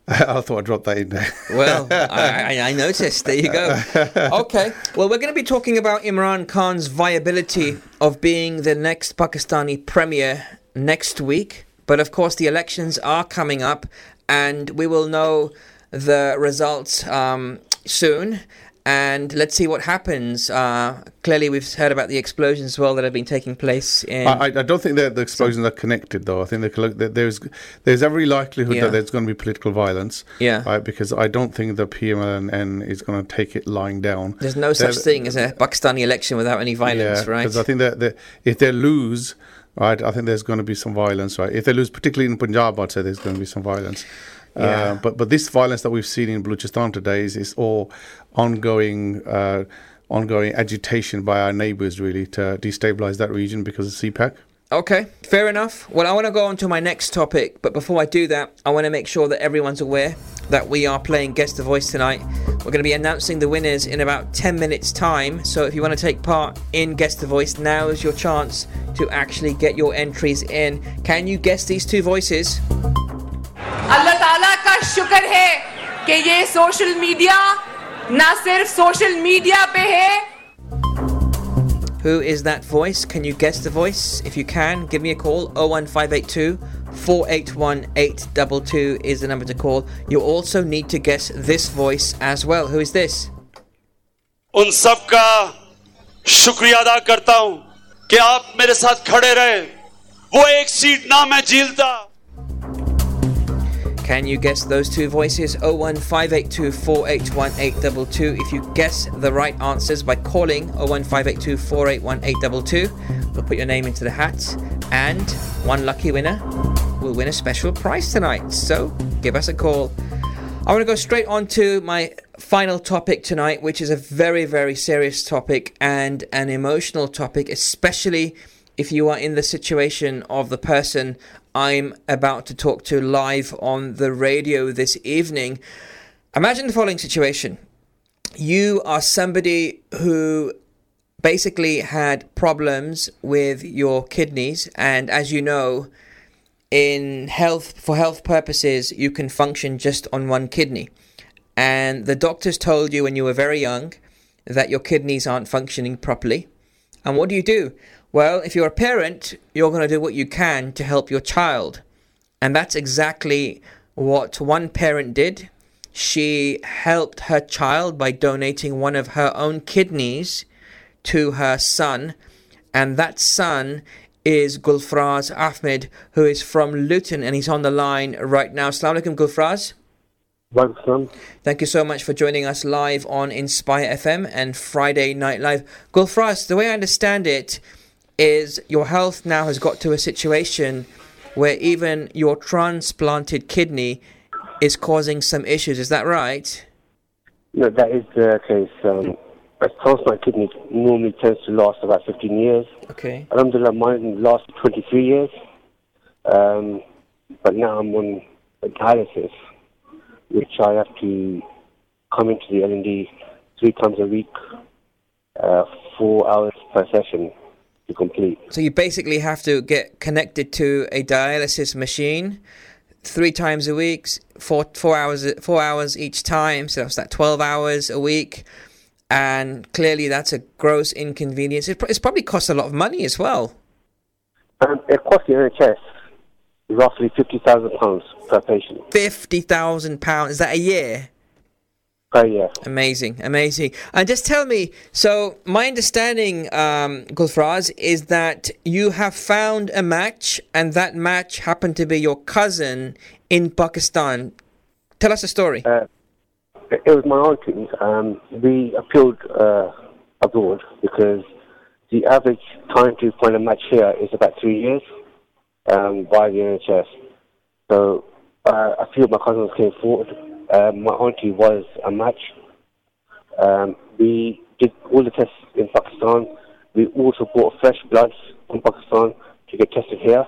I thought I'd drop that in there. well, I, I, noticed. There you go. Okay. Well, we're going to be talking about Imran Khan's viability of being the next Pakistani premier next week. But of course, the elections are coming up, and we will know the results um, soon and let's see what happens. Uh, clearly, we've heard about the explosions as well that have been taking place. In I, I don't think that the explosions so, are connected, though. I think that there's there's every likelihood yeah. that there's going to be political violence. Yeah. Right, because I don't think the PMLN is going to take it lying down. There's no such thing as a Pakistani election without any violence, yeah, right? Because I think that if they lose. Right, I think there's going to be some violence. Right, if they lose, particularly in Punjab, I'd say there's going to be some violence. Yeah. Uh, but but this violence that we've seen in Balochistan today is, is all ongoing uh, ongoing agitation by our neighbours really to destabilise that region because of CPEC. Okay, fair enough. Well, I want to go on to my next topic, but before I do that, I want to make sure that everyone's aware that we are playing Guess the Voice tonight. We're going to be announcing the winners in about 10 minutes' time. So if you want to take part in Guess the Voice, now is your chance to actually get your entries in. Can you guess these two voices? अल्लाह ताला का शुक्र है कि ये social media ना सिर्फ़ social media पे है Who is that voice? Can you guess the voice? If you can, give me a call 01582 481 822 is the number to call. You also need to guess this voice as well. Who is this? उन सब का शुक्रिया अदा करता हूँ कि आप मेरे साथ खड़े रहे वो एक सीट ना मैं झीलता Can you guess those two voices? 01582 481822. If you guess the right answers by calling 01582 481822, we'll put your name into the hat, and one lucky winner will win a special prize tonight. So give us a call. I want to go straight on to my final topic tonight, which is a very, very serious topic and an emotional topic, especially if you are in the situation of the person I'm about to talk to live on the radio this evening. Imagine the following situation you are somebody who basically had problems with your kidneys, and as you know, in health for health purposes, you can function just on one kidney. And the doctors told you when you were very young that your kidneys aren't functioning properly. And what do you do? Well, if you're a parent, you're going to do what you can to help your child. And that's exactly what one parent did. She helped her child by donating one of her own kidneys to her son, and that son is Gulfraz Ahmed, who is from Luton, and he's on the line right now. Assalamu alaikum, Gulfraz. Welcome. Thank you so much for joining us live on Inspire FM and Friday Night Live. Gulfraz, the way I understand it is your health now has got to a situation where even your transplanted kidney is causing some issues. Is that right? No, that is the case. Um, a transplant kidney normally tends to last about 15 years. Okay. Alhamdulillah, mine lasted 23 years. Um, but now I'm on dialysis, which I have to come into the L&D three times a week, uh, four hours per session to complete. So you basically have to get connected to a dialysis machine three times a week, four four hours four hours each time. So that's that twelve hours a week, and clearly that's a gross inconvenience. It, it's probably costs a lot of money as well. Um, it costs the NHS roughly fifty thousand pounds per patient Fifty thousand pounds is that a year? Per year. Amazing, amazing. And just tell me, so my understanding, um, Gulfraz, is that you have found a match, and that match happened to be your cousin in Pakistan. Tell us a story. Uh, it it was my auntie. Um, we appealed uh, abroad because the average time to find a match here is about three years um, by the NHS. So uh, a few of my cousins came forward. Uh, my auntie was a match. Um, we did all the tests in Pakistan. We also bought fresh bloods from Pakistan to get tested here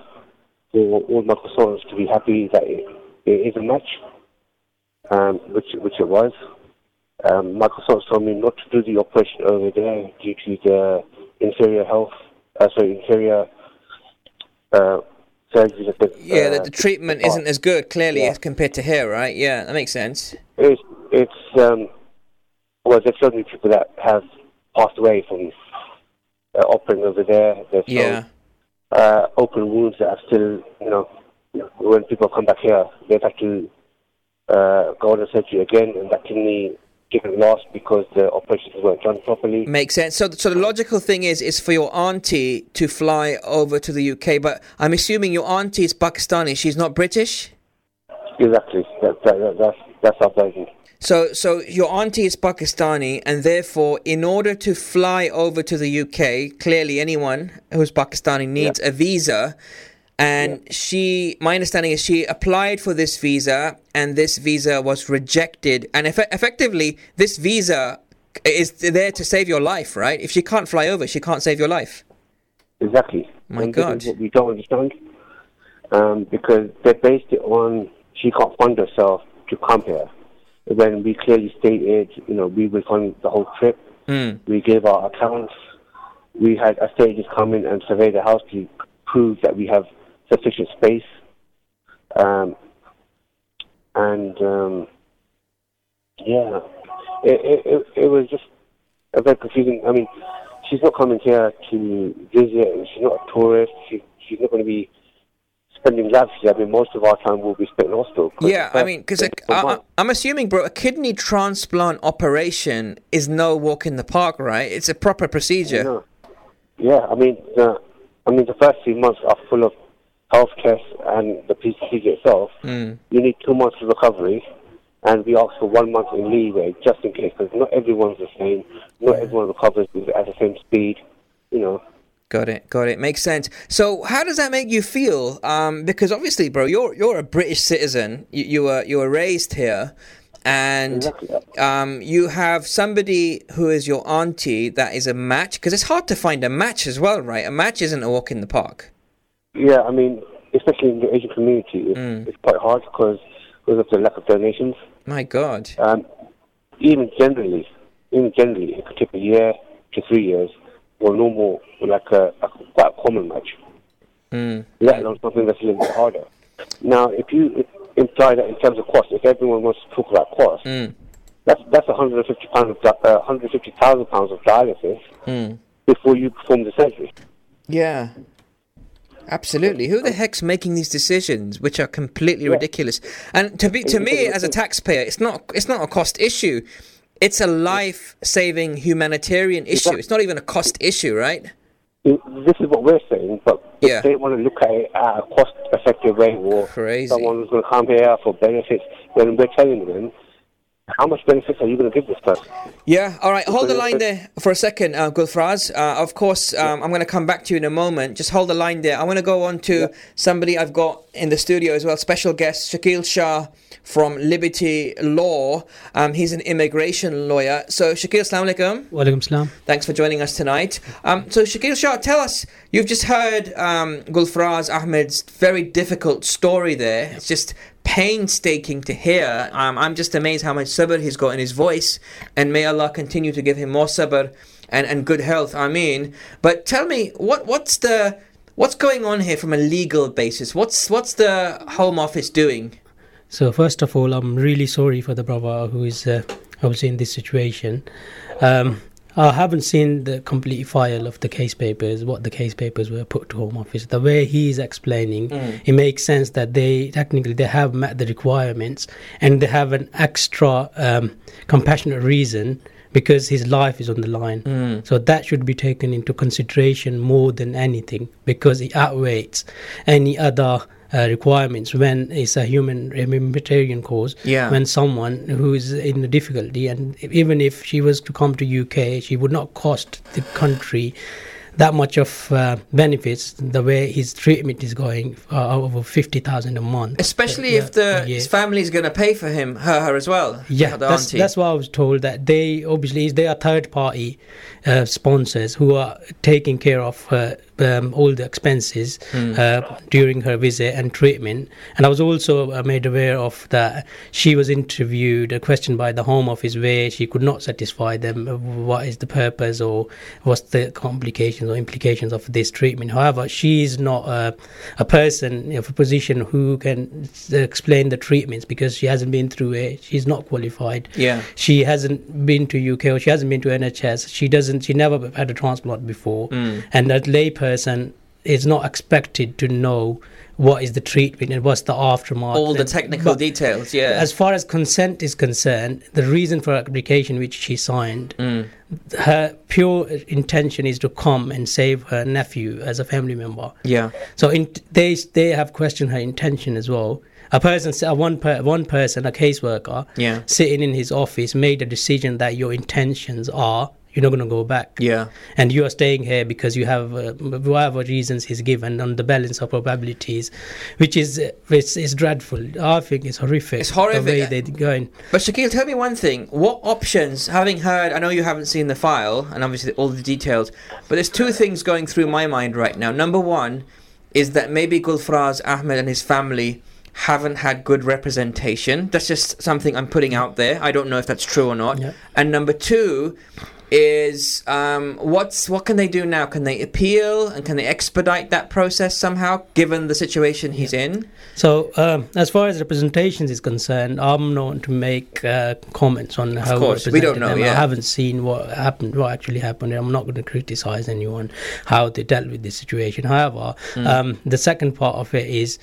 for all my cousins to be happy that it, it is a match um, which which it was. Um, Michael Salt told me not to do the operation over there due to the inferior health, uh, sorry, inferior uh, surgery. That the, Yeah, uh, that the treatment isn't as good, clearly, as compared to here, right? Yeah, that makes sense. It's it's um, well, there's so many people that have passed away from uh, operating over there. There's some, Yeah. uh, open wounds that are still, you know, when people come back here, they've had to uh, go on surgery again, and that kidney didn't last because the operations weren't done properly. Makes sense. So, so the logical thing is is for your auntie to fly over to the UK, but I'm assuming your auntie is Pakistani. She's not British. Exactly. That, that, that, that's that's our version. So, so your auntie is Pakistani, and therefore, in order to fly over to the UK, clearly anyone who's Pakistani needs a visa. And she, my understanding is, she applied for this visa, and this visa was rejected. And eff- effectively, this visa is there to save your life, right? If she can't fly over, she can't save your life. Exactly. My and God. What we don't understand. Um, because they based it on she can't fund herself to come here. When we clearly stated, you know, we will fund the whole trip. Mm. We gave our accounts. We had a stages come in and survey the house to prove that we have sufficient space. Um, and um, yeah, it, it, it, was just a very confusing. I mean, she's not coming here to visit, she's not a tourist. She, she's not going to be spending lavishly. I mean, most of our time will be spent in hospital. Yeah, I mean, because thing for one- I'm assuming, bro, a kidney transplant operation is no walk in the park, right? It's a proper procedure. No. Yeah, I mean, the, I mean, the first few months are full of health tests and the procedure itself. Mm. You need two months of recovery, and we ask for one month in leeway just in case, because not everyone's the same. Not everyone recovers at the same speed. You know. Got it, got it. Makes sense. So, how does that make you feel? Um, because obviously, bro, you're you're a British citizen. You, you were you were raised here, and um, you have somebody who is your auntie that is a match. Because it's hard to find a match as well, right? A match isn't a walk in the park. Yeah, I mean, especially in the Asian community, it's, Mm. it's quite hard because because of the lack of donations. My God. Um, even generally, even generally, it could take a year to three years for normal, like a, a quite a common match. Mm. Let alone something that's a little bit harder. Now, if you imply that in terms of cost, if everyone wants to talk about cost, Mm. that's that's 150 pounds, of, uh, 150,000 pounds of dialysis Mm. before you perform the surgery. Yeah. Absolutely. Who the oh. heck's making these decisions, which are completely ridiculous? And to be to me as a taxpayer, it's not it's not a cost issue. It's a life-saving humanitarian issue. It's not even a cost issue, right? This is what we're saying, but if they want to look at it at a cost-effective way, or Crazy. someone who's going to come here for benefits, When we're telling them, how much benefits are you going to give this person? Yeah, all right. Hold the line there for a second, uh, Gulfraz. Uh, of course, um, I'm going to come back to you in a moment. Just hold the line there. I want to go on to somebody I've got in the studio as well, special guest, Shakil Shah from Liberty Law. Um, he's an immigration lawyer. So, Shakil, Assalamu alaikum. Walaikum salam. Thanks for joining us tonight. Um, so, Shakil Shah, tell us, you've just heard um, Gulfraz Ahmed's very difficult story there. It's just painstaking to hear. Um, I'm just amazed how much sabr he's got in his voice, and may Allah continue to give him more sabr and, and good health. I mean, but tell me, what what's the what's going on here from a legal basis? What's what's the Home Office doing? So first of all, I'm really sorry for the brother who is uh, obviously in this situation. Um, I haven't seen the complete file of the case papers, what the case papers were put to Home Office. The way he's explaining, Mm. it makes sense that they technically they have met the requirements and they have an extra um, compassionate reason because his life is on the line. Mm. So that should be taken into consideration more than anything because it outweighs any other uh, requirements when it's a human humanitarian cause. Yeah. When someone who is in a difficulty, and even if she was to come to UK, she would not cost the country that much of uh, benefits the way his treatment is going uh, over 50,000 a month Especially if the his family is going to pay for him, her, her as well. yeah, the that's, that's what I was told. That they obviously they are third party uh, sponsors who are taking care of her, um, all the expenses Hmm. uh, during her visit and treatment. And I was also uh, made aware of that she was interviewed, uh, questioned by the Home Office where she could not satisfy them. What is the purpose or what's the complications or implications of this treatment? However, she is not a, a person of a position who can explain the treatments because she hasn't been through it. She's not qualified. Yeah. She hasn't been to UK or she hasn't been to NHS. She doesn't. She never had a transplant before, Mm. and that layperson is not expected to know what is the treatment and what's the aftermath. All the technical but details, yeah. As far as consent is concerned, the reason for application which she signed, Mm. her pure intention is to come and save her nephew as a family member. Yeah. So in, they they have questioned her intention as well. A person, a one per, one person, a caseworker, Yeah. sitting in his office, made a decision that your intentions are you're not going to go back. Yeah. And you are staying here because you have uh, whatever reasons he's given on the balance of probabilities, which is uh, it's, it's dreadful. I think it's horrific. It's horrific. The way they're going. But Shakil, tell me one thing. What options, having heard, I know you haven't seen the file and obviously all the details, but there's two things going through my mind right now. Number one is that maybe Gulfraz Ahmed and his family haven't had good representation. That's just something I'm putting out there. I don't know if that's true or not. And number two is um, what's what can they do now? Can they appeal and can they expedite that process somehow, given the situation he's in? So, um, as far as representations is concerned, I'm not to make uh, comments on how course, we don't know, them. yeah. I haven't seen what happened, what actually happened. I'm not going to criticize anyone how they dealt with this situation. However, Mm. um, the second part of it is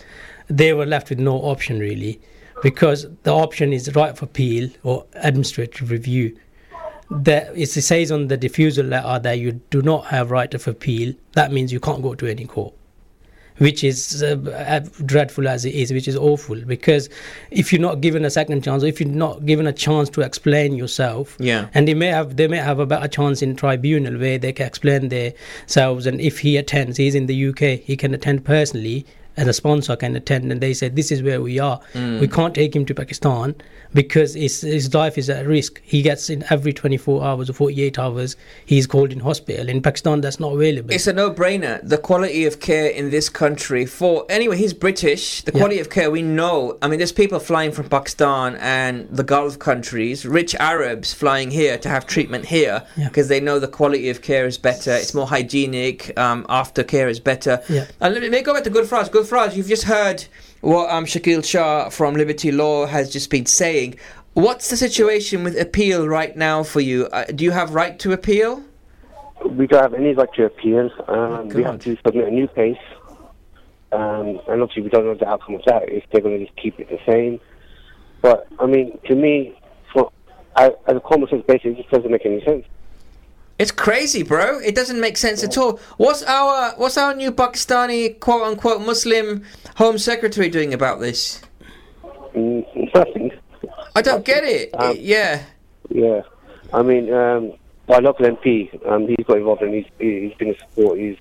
they were left with no option really, because the option is right of appeal or administrative review. That it says on the refusal letter that you do not have right of appeal. That means you can't go to any court which is uh, uh, dreadful as it is, which is awful. Because if you're not given a second chance, or if you're not given a chance to explain yourself, Yeah. and they may have they may have a better chance in tribunal where they can explain themselves. And if he attends, he's in the UK, he can attend personally. And a sponsor can attend, and they said, "This is where we are. Mm. We can't take him to Pakistan because his, his life is at risk. He gets in every 24 hours or 48 hours. He's called in hospital. In Pakistan, that's not available. It's a no-brainer. The quality of care in this country for anyway, he's British. The quality of care we know. I mean, there's people flying from Pakistan and the Gulf countries, rich Arabs flying here to have treatment here Yeah. because they know the quality of care is better. It's more hygienic. Um, aftercare is better. Yeah. And let me, go back to Gulfraz. Gulfraz, you've just heard what um, Shakil Shah from Liberty Law has just been saying. What's the situation with appeal right now for you? Uh, do you have right to appeal? We don't have any right to appeal. Um, we have to submit a new case Um, and obviously, we don't know the outcome of that, if they're going to just keep it the same. But, I mean, to me, for, as a common sense basis, it just doesn't make any sense. It's crazy, bro. It doesn't make sense at all. What's our what's our new Pakistani quote unquote Muslim Home Secretary doing about this? Mm, nothing. I don't get it. Um, yeah. Yeah. I mean, um, our local MP, um, he's got involved and he's, he's been a support. He's,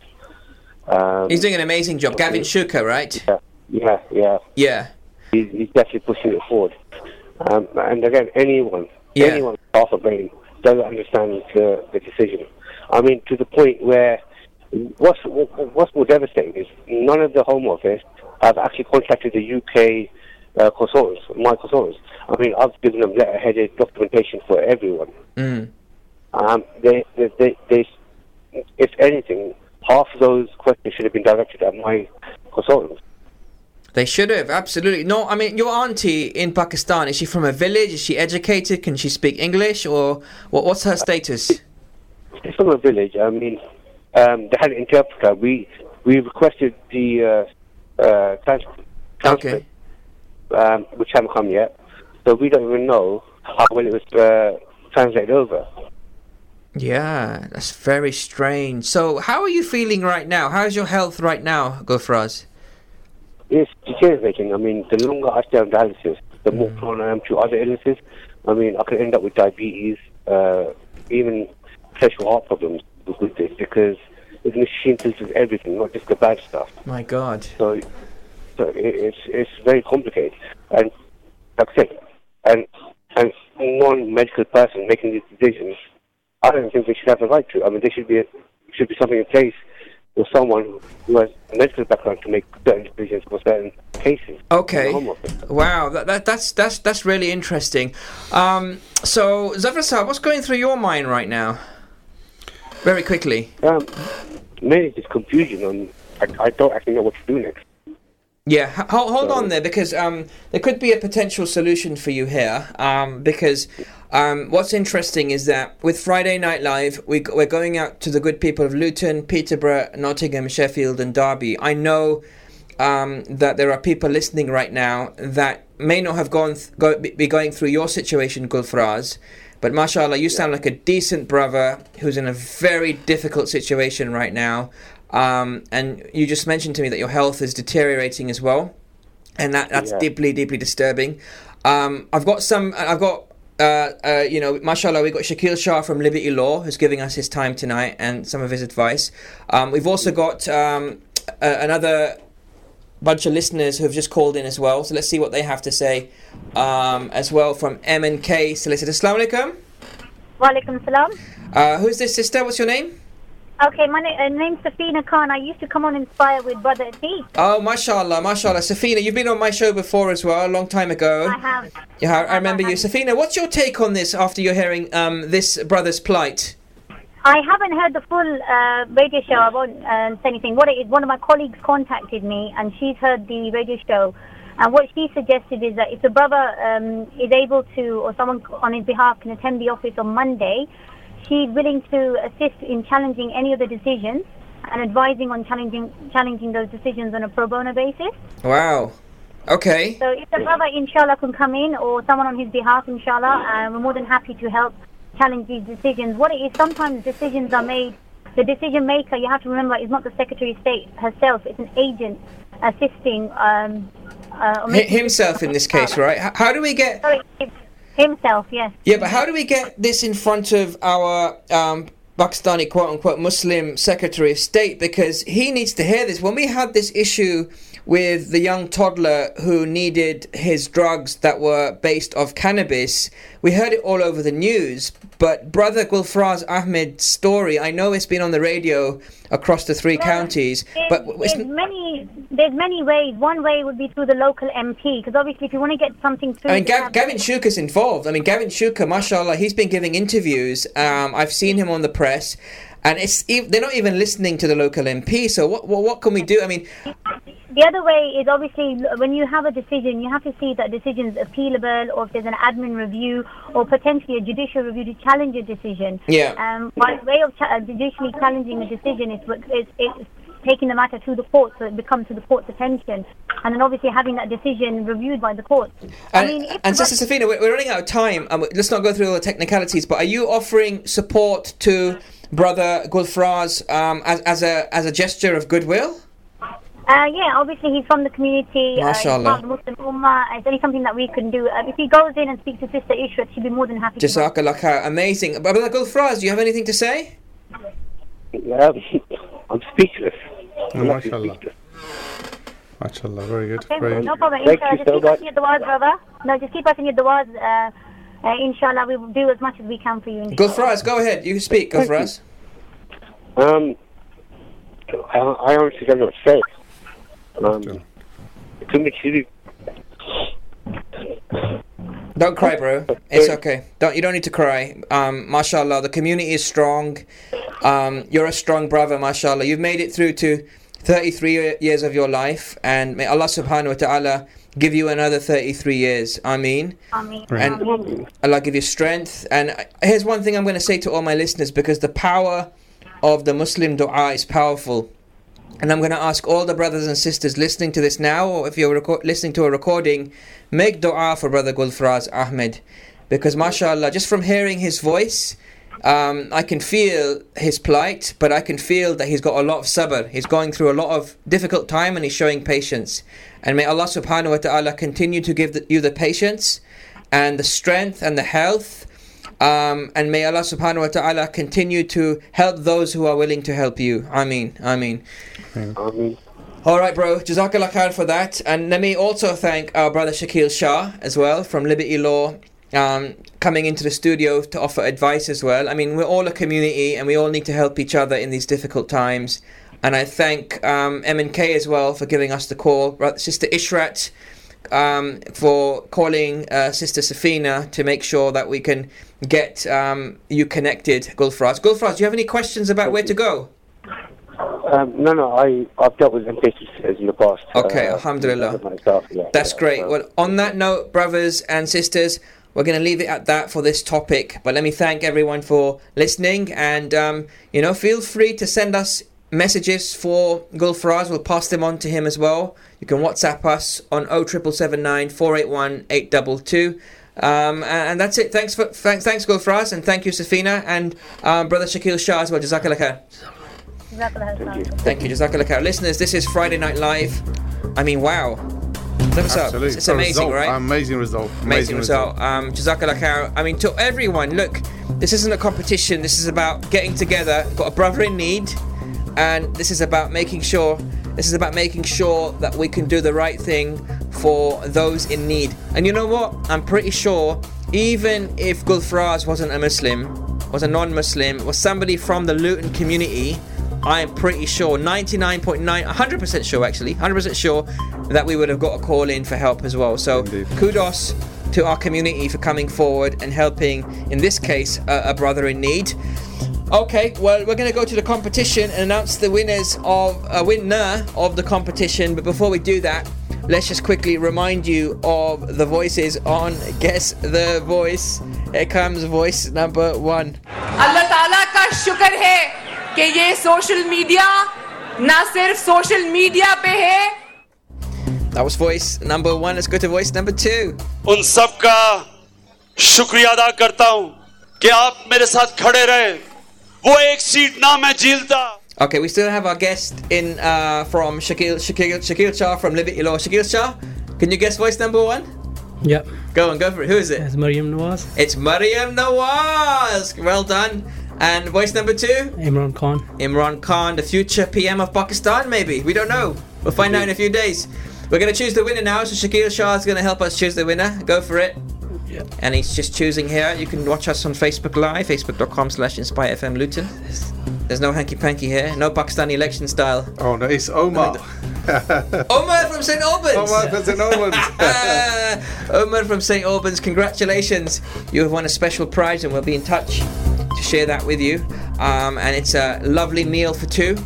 um, He's doing an amazing job. Gavin Shuker, right? Yeah, yeah, yeah. Yeah. He's, he's definitely pushing it forward. Um, and again, anyone, Yeah. anyone a brain doesn't understand the, the decision. I mean, to the point where what's what's more devastating is none of the Home Office have actually contacted the UK uh, consultants, my consultants. I mean, I've given them letter-headed documentation for everyone. Mm. Um, they, they, they, they, if anything, half of those questions should have been directed at my consultants. They should have, absolutely. No, I mean, your auntie in Pakistan, is she from a village? Is she educated? Can she speak English? Or what, what's her status? It's from a village. I mean, um, they had an interpreter. We we requested the uh, uh, trans- transcript, um, which haven't come yet. So we don't even know how well it was uh, translated over. Yeah, that's very strange. So, how are you feeling right now? How's your health right now, Gulfraz? It's deteriorating. I mean, the longer I stay on dialysis, the more prone I am to other illnesses. I mean, I could end up with diabetes, uh, even sexual heart problems with this because the machine filters everything, not just the bad stuff. My God. So, so it, it's it's very complicated. And like I said, and and non-medical person making these decisions, I don't think they should have the right to. I mean, there should be a, should be something in place for someone who has a medical background to make certain decisions for certain cases. Okay. In the Home Office. Wow, that, that that's that's that's really interesting. Um, so, Zafar what's going through your mind right now? Very quickly. Um, mainly just confusion on. I, I don't actually know what to do next. Yeah, h- hold, hold on there because um, there could be a potential solution for you here. Um, because um, what's interesting is that with Friday Night Live, we, we're going out to the good people of Luton, Peterborough, Nottingham, Sheffield, and Derby. I know um, that there are people listening right now that may not have gone th- go, be going through your situation, Gulfraz. But mashallah, you sound like a decent brother who's in a very difficult situation right now. Um, and you just mentioned to me that your health is deteriorating as well, and that, that's Yeah. deeply, deeply disturbing. Um, I've got some. I've got. Uh, uh, you know, mashallah, we've got Shakil Shah from Liberty Law who's giving us his time tonight and some of his advice. Um, we've also got um, a- another bunch of listeners who have just called in as well. So let's see what they have to say um, as well from M and K Solicitor. Assalamu alaikum. Walaikum salam. Uh, who's this sister? What's your name? Okay, my uh, name's Safina Khan. I used to come on Inspire with Brother Atif. Oh, mashallah, mashallah. Safina, you've been on my show before as well, a long time ago. I have. Yeah, I, I remember you. Safina, what's your take on this after you're hearing um, this brother's plight? I haven't heard the full uh, radio show. I won't uh, say anything. What it is, one of my colleagues contacted me, and she's heard the radio show. And what she suggested is that if the brother um, is able to, or someone on his behalf can attend the office on Monday, she's willing to assist in challenging any of the decisions and advising on challenging challenging those decisions on a pro bono basis. Wow. Okay. So if the brother, inshallah, can come in or someone on his behalf, inshallah, uh, we're more than happy to help challenge these decisions. What it is, sometimes decisions are made, the decision maker, you have to remember, is not the Secretary of State herself, it's an agent assisting. Um, uh, himself in this case, right? How do we get. Sorry, himself, yes. Yeah, but how do we get this in front of our um, Pakistani quote unquote Muslim Secretary of State? Because he needs to hear this. When we had this issue with the young toddler who needed his drugs that were based off cannabis, we heard it all over the news. But brother Gulfraz Ahmed's story, I know it's been on the radio across the three counties, but There's, there's many, there's many ways. One way would be through the local MP, because obviously, if you want to get something through, I mean, Gav- Gavin Shuker's involved. I mean, Gavin Shuker, mashallah, he's been giving interviews. Um, I've seen him on the press, and it's they're not even listening to the local MP. So what what, what can we do? I mean, The other way is obviously when you have a decision, you have to see that decision is appealable, or if there's an admin review, or potentially a judicial review to challenge a decision. Yeah. Um, by way of cha- judicially challenging a decision is what is, is taking the matter to the court so it becomes to the court's attention, and then obviously having that decision reviewed by the courts. I And, mean, and Sister Safina, we're, we're running out of time. Um, let's not go through all the technicalities. But are you offering support to Brother Gulfraz um, as, as a as a gesture of goodwill? Uh, yeah, obviously he's from the community. Uh, he's part of the Muslim Ummah. It's only something that we can do. Uh, if he goes in and speaks to Sister Ishrat, she'd be more than happy to. Jazakallah khair. Amazing. Brother Gulfraz, do you have anything to say? Yeah, I'm speechless. Oh, mashallah. Mashallah, very good. Okay, Very no problem. Thank Inshallah, you just so keep us much. in your du'as, brother. No, just keep us in your du'as. Uh, uh, inshallah, we will do as much as we can for you. inshallah. Gulfraz, go ahead. You speak, Thank you. Gulfraz. Um, I, I honestly don't know what to say. Um, too do. Don't cry, bro. It's okay. Don't you don't need to cry. Um, mashallah, the community is strong. Um, you're a strong brother, mashallah. You've made it through to 33 years of your life, and may Allah subhanahu wa ta'ala give you another 33 years. Ameen. Ameen. And Ameen. Allah give you strength. And here's one thing I'm going to say to all my listeners because the power of the Muslim dua is powerful. And I'm going to ask all the brothers and sisters listening to this now, or if you're reco- listening to a recording, make dua for Brother Gulfraz Ahmed. Because, mashallah, just from hearing his voice, um, I can feel his plight, but I can feel that he's got a lot of sabr. He's going through a lot of difficult time and he's showing patience. And may Allah subhanahu wa ta'ala continue to give the, you the patience and the strength and the health. Um, and may Allah subhanahu wa ta'ala continue to help those who are willing to help you. Ameen. Ameen. Ameen. All right, bro. Jazakallah khair for that. And let me also thank our brother Shakil Shah as well from Liberty Law. Um, coming into the studio to offer advice as well. I mean, we're all a community and we all need to help each other in these difficult times. And I thank um, M&K as well for giving us the call. Sister Ishrat um, for calling uh, Sister Safina to make sure that we can get um, you connected, Gulfraz. Gulfraz, do you have any questions about where to go? Um, no, no, I, I've dealt with emphasis in the past. Okay, uh, Alhamdulillah. Myself, yeah. That's great. Well, on that note, brothers and sisters, we're going to leave it at that for this topic. But let me thank everyone for listening, and um, you know, feel free to send us messages for Gulfaraz. We'll pass them on to him as well. You can WhatsApp us on 07779 481 822. Um, and, and that's it. Thanks for thanks, thanks Gulfaraz, and thank you, Safina, and um, brother Shakil Shah as well. Jazakallah khair. Jazakallah khair. Thank you, Jazakallah khair. Listeners, this is Friday Night Live. I mean, wow. What's up? Absolutely. It's A amazing, result, right? Amazing result. Amazing result. Um, Jazakallah khair. I mean, to everyone, look, this isn't a competition. This is about getting together. Got a brother in need, and this is about making sure. This is about making sure that we can do the right thing for those in need. And you know what? I'm pretty sure, even if Gulfraz wasn't a Muslim, was a non-Muslim, was somebody from the Luton community, I'm pretty sure, 99.9, 100% sure actually, 100% sure that we would have got a call in for help as well. So Indeed. kudos to our community for coming forward and helping, in this case, a, a brother in need. Okay, well, we're going to go to the competition and announce the winners of a uh, winner of the competition. But before we do that, let's just quickly remind you of the voices on Guess the Voice. Here comes voice number one. Allah Taala ka shukar hai कि ये social media ना सिर्फ़ social media पे है That was voice number one. Let's go to voice number two. उन सब का शुक्रिया अदा करता हूँ कि आप मेरे साथ खड़े रहे वो एक सीट ना मैं झीलता Okay, we still have our guest in uh, from Shakil, Shakil, Shakil Shah from Liberty Law. Shakil Shah, can you guess voice number one? Yep. Go on, go for it. Who is it? It's Mariam Nawaz. It's Mariam Nawaz. Well done. And voice number two? Imran Khan. Imran Khan, the future PM of Pakistan, maybe. We don't know. We'll find out in a few days. We're going to choose the winner now. So Shakil Shah is going to help us choose the winner. Go for it. And he's just choosing here. You can watch us on Facebook Live, facebook.com slash InspireFM Luton. There's no hanky panky here. No Pakistani election style. Oh, no, it's Omar. Omar from St. Albans. Omar from St. Albans. Uh, Omar from St. Albans, congratulations. You have won a special prize and we'll be in touch to share that with you. Um, and it's a lovely meal for two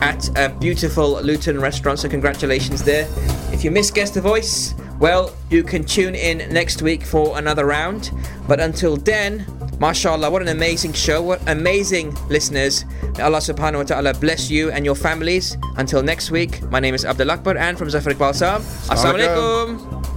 at a beautiful Luton restaurant, so congratulations there. If you missed Guess the Voice, well, you can tune in next week for another round. But until then, MashaAllah, what an amazing show. What amazing listeners. May Allah subhanahu wa ta'ala bless you and your families. Until next week, my name is Abdul Akbar and from Zafar Iqbal Saab. Assalamu alaikum.